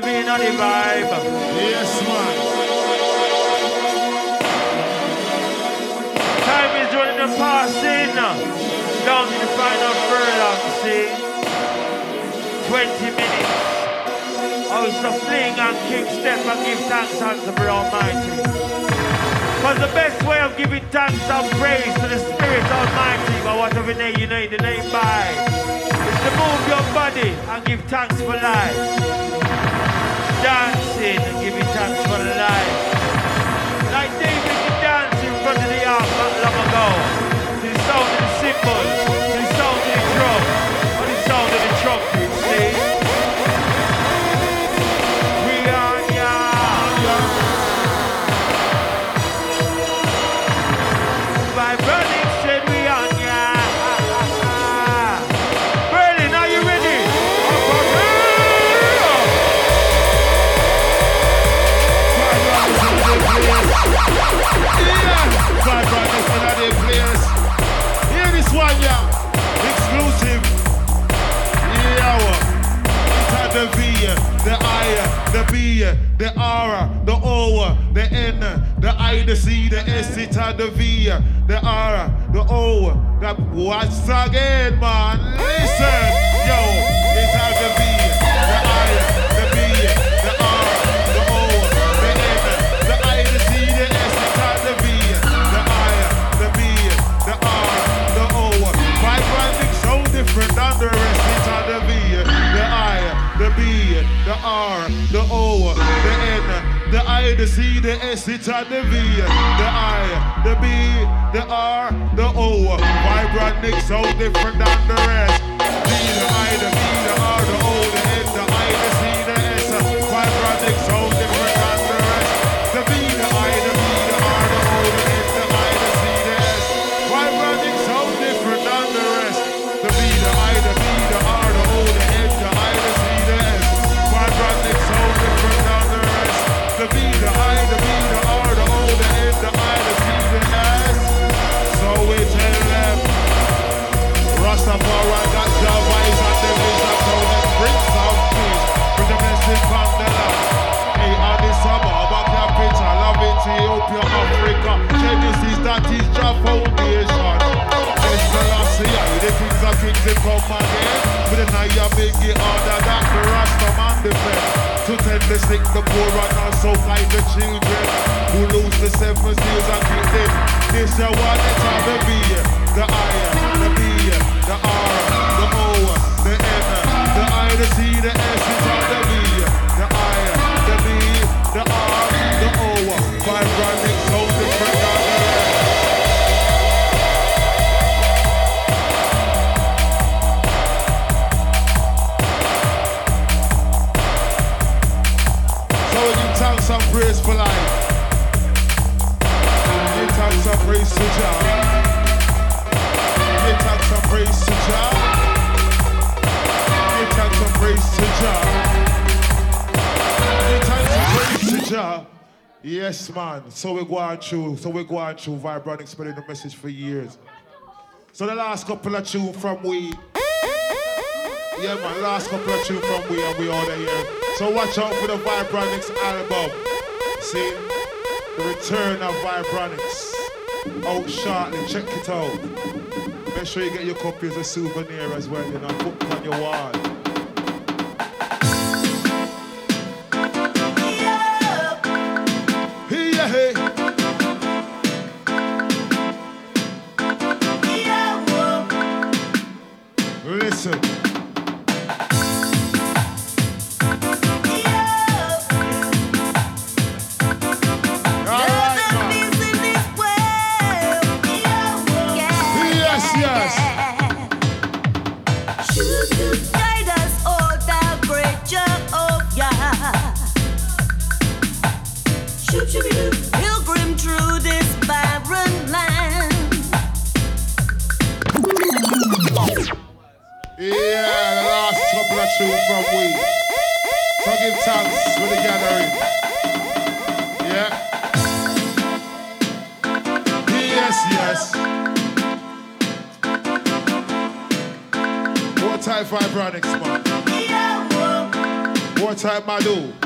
Vibe and put the V in on the vibe. Yes, man. Time is running and passing. Down to the final furlong, see? 20 minutes. Oh, it's a fling and kick step and give thanks unto the Almighty. Because the best way of giving thanks and praise to the Spirit Almighty, by whatever name you know the name by, is to move your body and give thanks for life. Dancing and giving thanks for life. The C, the S, inside the V, the R, the O, the what's again, man? Listen, yo, inside the V, the C, the S. Inside the V, the I, the B, the R, the O. Vibrant so different than the rest. B, the I, the B, the R, the O, the Rastafari got your voice and the vision, so let's bring some peace. Bring the blessing from the land. Hey, Addis Ababa, of Ethiopia, Africa. Genesis, that is your foundation. It's the kings of kings they come. But then I am making order Rastaman defend. To tend the sick, the poor, and also fight the children who lose the seven seals and keep. This is what it's on the B, the I, the B, the R, the O, the N, the I, the C, the S, it's on the B, Yes, man. So we're going through. So we're going through Vibrant spreading the message for years. So the last couple of tunes from we. Yeah, man, last couple of tunes from we and we all there. here. So watch out for the Vibronics album. See? The return of Vibronics. Out shortly, check it out. Make sure you get your copy as a souvenir as well, you know, put it on your wall. trabalhou.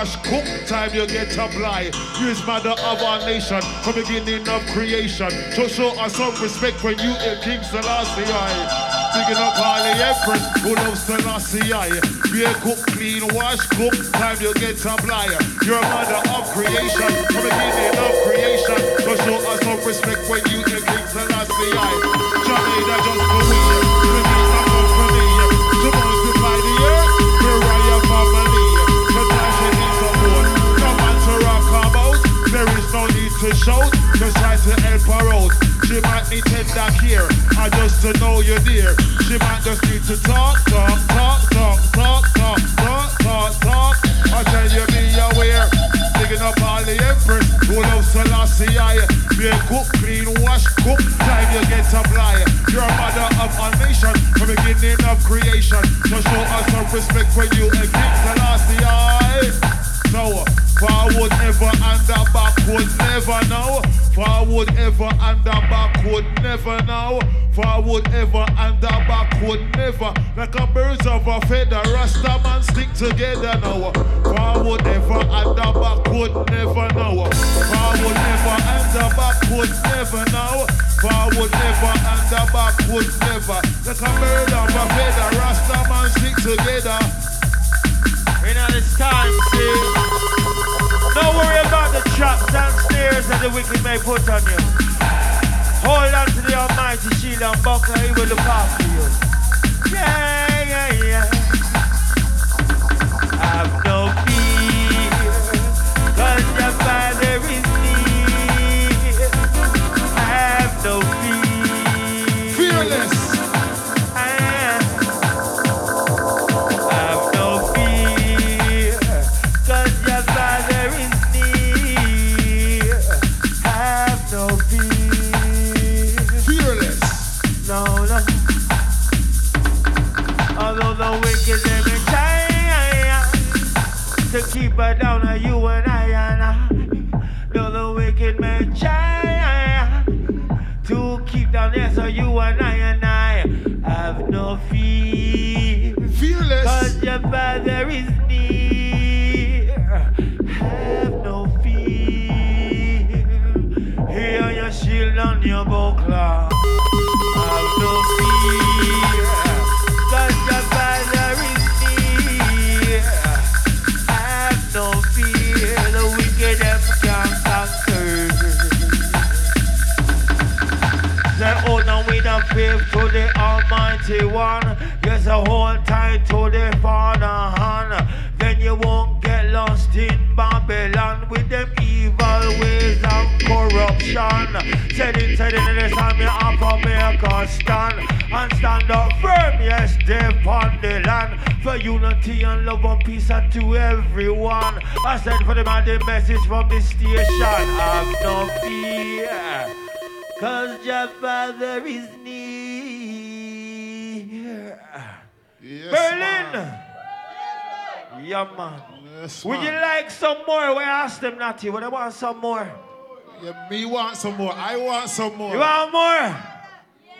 Wash, cook. Time you get to fly. You is mother of our nation from beginning of creation. So show us some respect when you in King Selassie. Bigging up all the empress who love Selassie. Be a cook, clean, wash, cook. Time you get to fly. You're a mother of creation from beginning of creation. So show us some respect when you in King Selassie. Jamaica just go to shout. Just try to help her out. She might need tender care. I just to know you're dear. She might just need to talk, talk, talk, talk, talk, talk, talk, talk, talk. I tell you, be aware. Digging up all the empress who loves Selassie. Be a cook, clean, wash, cook. Time you get to fly. You're a mother of a nation from beginning of creation. So show us some respect when you and King Selassie. No, forward ever and the backward never know. Forward ever and the backward never know. Forward ever and the backward never. Like a birds of a feather, Rasta man stick together now. Forward ever and the backward never know. Forward ever and the backward never know. Forward never and the backward never. Like a bird of a feather, Rasta man stick together. You know this time, see. Don't worry about the traps and that the wicked may put on you. Hold on to the Almighty shield and He will look after you. Yeah, With them evil ways and corruption. Said it, said it, in this time you have to make a stand. And stand up firm, yes, they on the land. For unity and love and peace and to everyone. I said for the man the message from the station. Have no fear. Cause your father is near. Yes, Berlin! man. Yeah, man. Yes, Would you like some more? We asked them not to, but they want some more. Yeah, me want some more. I want some more. You want more?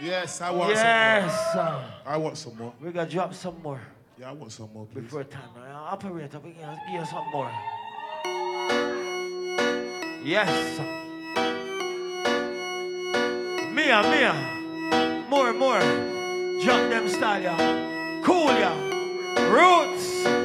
yes, I want Yes. some more. I want some more. We gonna drop some more Yeah, I want some more, please. before time. Uh, Operator, we can give you some more. Yes. Mia, Mia. More, more. Drop them style, yeah. Cool, yeah. Roots.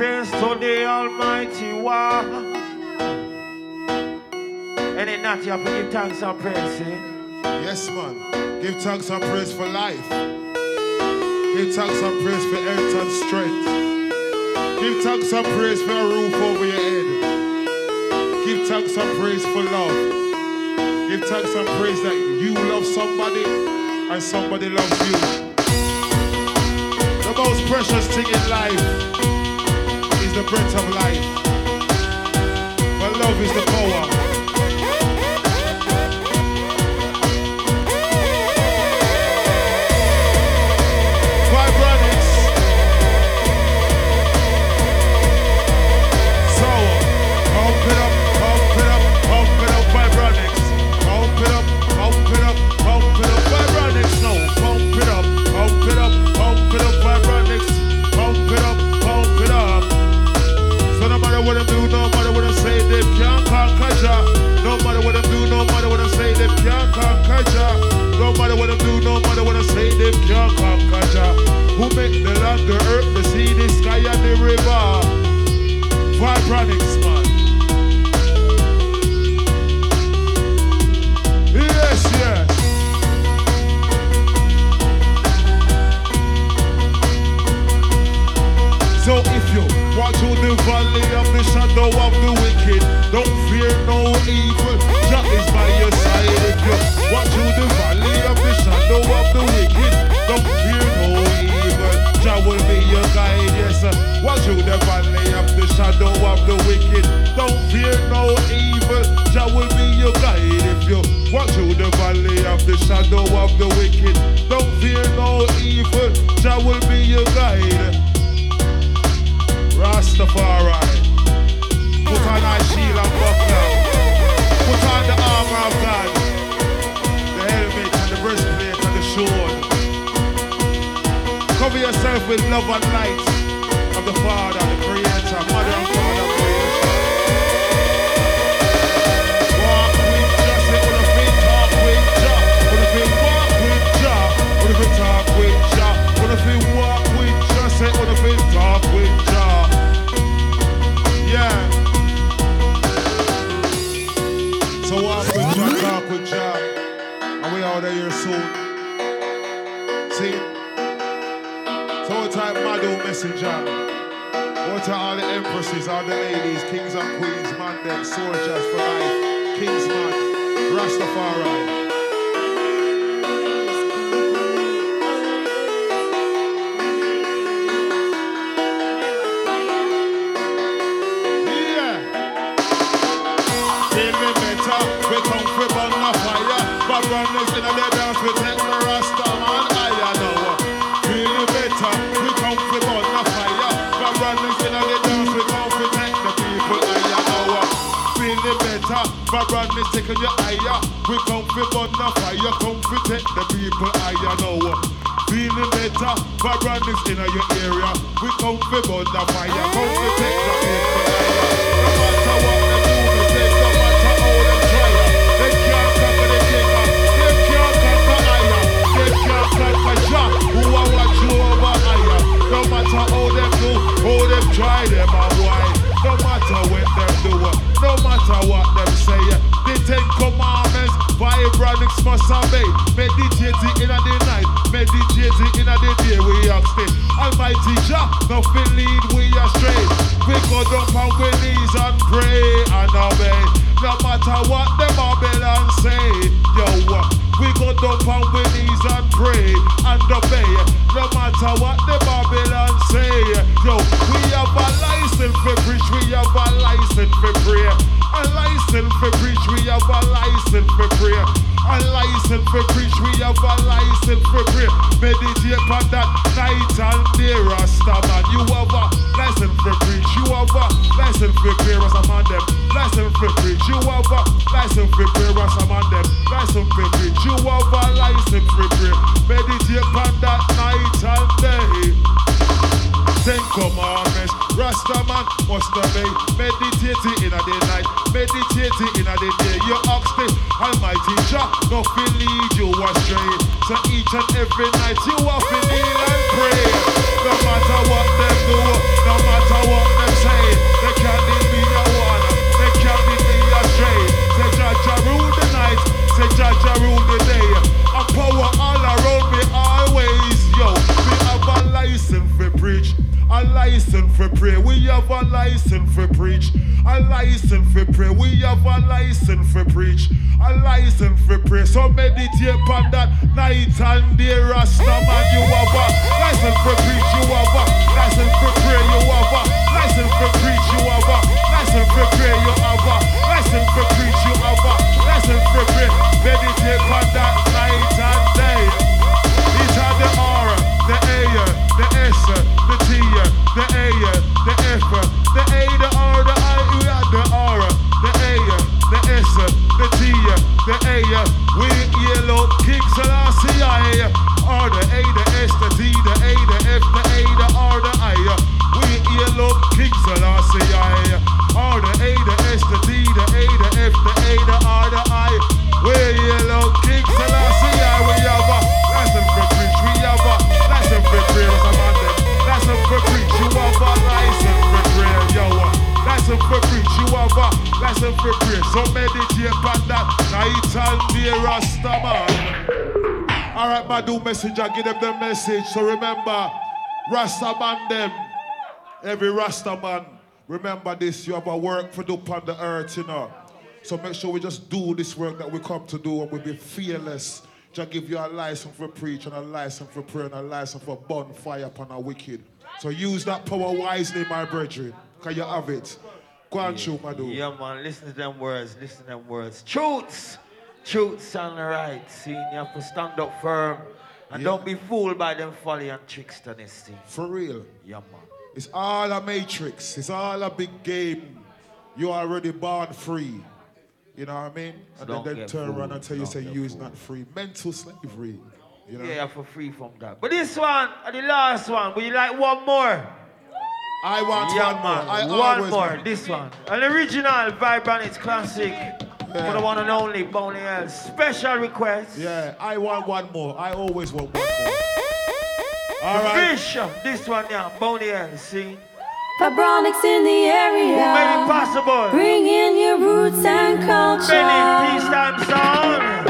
Praise to the Almighty One. And it not you have to give thanks and praise, eh? Yes, man. Give thanks and praise for life. Give thanks and praise for health and strength. Give thanks and praise for a roof over your head. Give thanks and praise for love. Give thanks and praise that you love somebody and somebody loves you. The most precious thing in life is the breath of life. But love is the power. Meditating in the night, meditating in the day, we have stay. Almighty Jah, nothing lead we astray. We go down on we knees and pray and obey. No matter what the Babylon say, yo, uh, we go down on we knees and pray and obey. No matter what the Babylon say, yo, we have a license for preach, we have a license for pray. A license for preach, we have a license for pray. A license for preach, we have a license for pray. Meditate on that night and day, Rasta man. You have a license for preach, you have a license for pray, Rasta man them. License for preach, you have a license for pray, Rasta man them. License for have a license for pray. Meditate on that night and day. Ten commandments, Rasta man must obey. Meditating in a day night, meditating in a day day. You ask the Almighty Jah, nothing lead you astray. So each and every night you have to kneel and pray. No matter what them do, no matter what them say, they can't lead me Jah rule the night, say Jah rule the day. And power all around me always, yo. We have a license for preach. A license for pray. We have a license for preach. A license for pray. We have a license for preach. A license for pray. So meditate on that night and day, Rasta man. You have a license for preach. You have a license for pray. You have a license for preach. You have a license for pray. You have a license for preach. Meditate on have a for prayer. So meditate on that night and Rasta man. All right, Madu Messenger, give them the message. So remember, Rasta man them. Every Rasta man, remember this. You have a work for do upon the earth, you know. So make sure we just do this work that we come to do and we be fearless. Just give you a license for preach and a license for prayer and a license for bonfire upon our wicked. So use that power wisely, my brethren. Can you have it? Go on, dude. Yeah, man, listen to them words, listen to them words. Truths, truths and right. See, you have to stand up firm and Yeah. don't be fooled by them folly and tricksterness. See, For real. yeah, man. It's all a matrix. It's all a big game. You are already born free. You know what I mean? And Don't then they turn around and tell you, Don't say, get you is not free. Mental slavery. You know? Yeah, for free from that. But this one, and the last one, would you like one more? I want yeah, one man. more. I one always more. want- This one. An original, vibrant, it's classic. For the one and only Boney L. Special request. Yeah, I want one more. I always want one more. All right. Fish. This one, yeah. Boney L. See? Vibronics in the area. Who made it possible? Bring in your roots and culture. Benny, peacetime sound.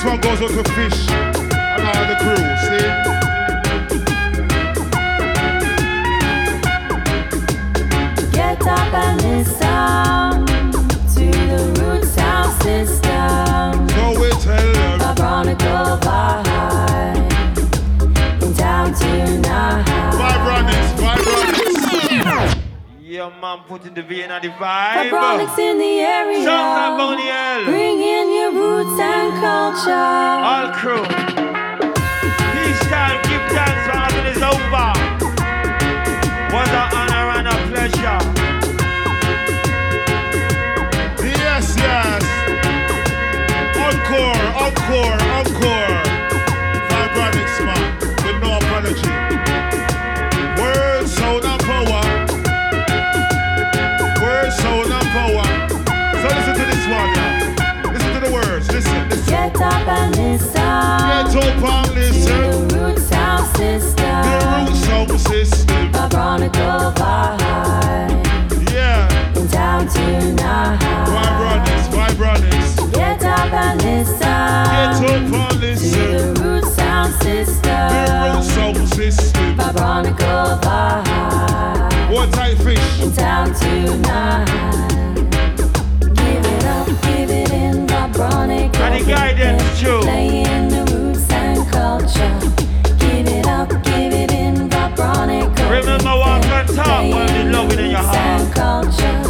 This one goes out to Fish and all the crew, see? Get up and listen to the root sound system. So we tell them. Down Yeah, man put in the vein and the in the area. Sounds Boniel. Bring in your roots and culture. All crew. Peace time, give thanks for having is over. What an honor and a pleasure. Yes, yes. Encore, encore, encore. Vibronics, man, with no apology. Get up and listen. Get up and listen. To the root sound system. The root sound system. Vibe. Yeah. In town tonight. Vibronics, vibronics. Get up and listen. Get up and listen. To the root sound system. The root sound system. Vibe. What type fish? In town tonight. and the guidance through. Playing the roots and culture. Give it up, give it in. Remember, your heart.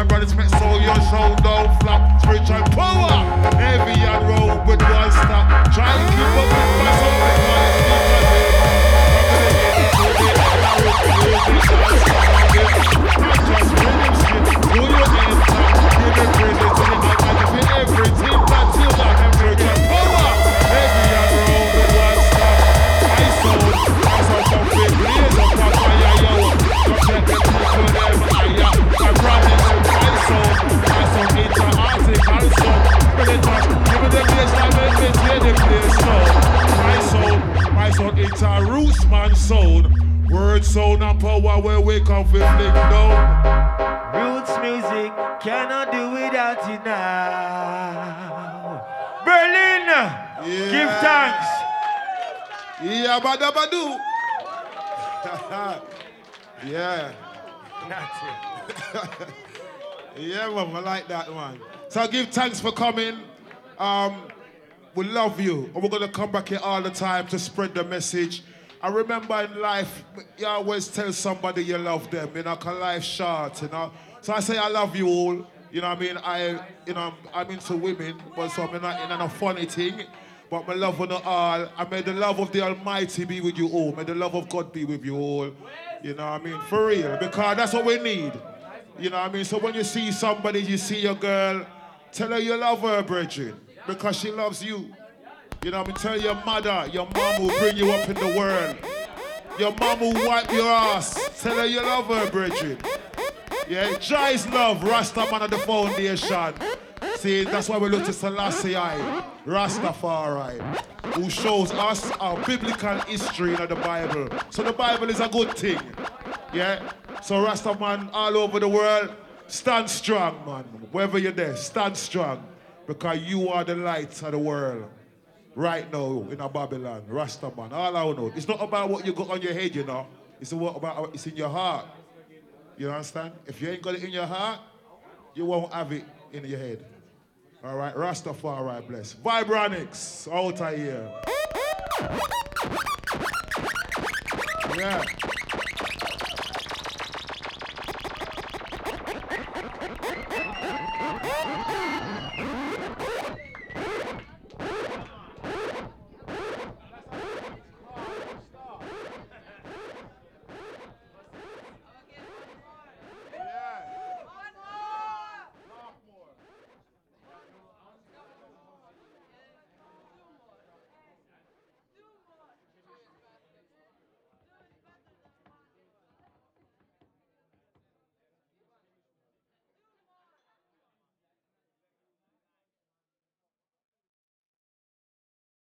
Confidence, Vibronics make power where we come from flick down. Roots music cannot do without you now. Berlin, give thanks. Yeah, bada badu. yeah. Yeah, man, I like that one. So give thanks for coming. Um, we love you. And we're gonna come back here all the time to spread the message. I remember in life, you always tell somebody you love them, you know, cause life's short, you know. So I say I love you all. You know what I mean? I you know I'm into women, but so I'm not in a funny thing. But my love on all, I may the love of the Almighty be with you all. May the love of God be with you all. You know what I mean? For real. Because that's what we need. You know what I mean? So when you see somebody, you see your girl, tell her you love her, Bridget, because she loves you. You know what I mean? Tell your mother, your mom will bring you up in the world. Your mom will wipe your ass. Tell her you love her, Bridget. Yeah, Jah's love, Rasta man of the foundation. See, that's why we look to Selassie Rastafari, who shows us our biblical history in the Bible. So the Bible is a good thing. Yeah? So Rasta man all over the world, stand strong, man. Wherever you're there, stand strong. Because you are the light of the world. Right now in a Babylon, Rasta man, all I know. It's not about what you got on your head, you know. It's about it's in your heart. You understand? If you ain't got it in your heart, you won't have it in your head. All right, Rastafari bless. Vibronics out of here. Yeah.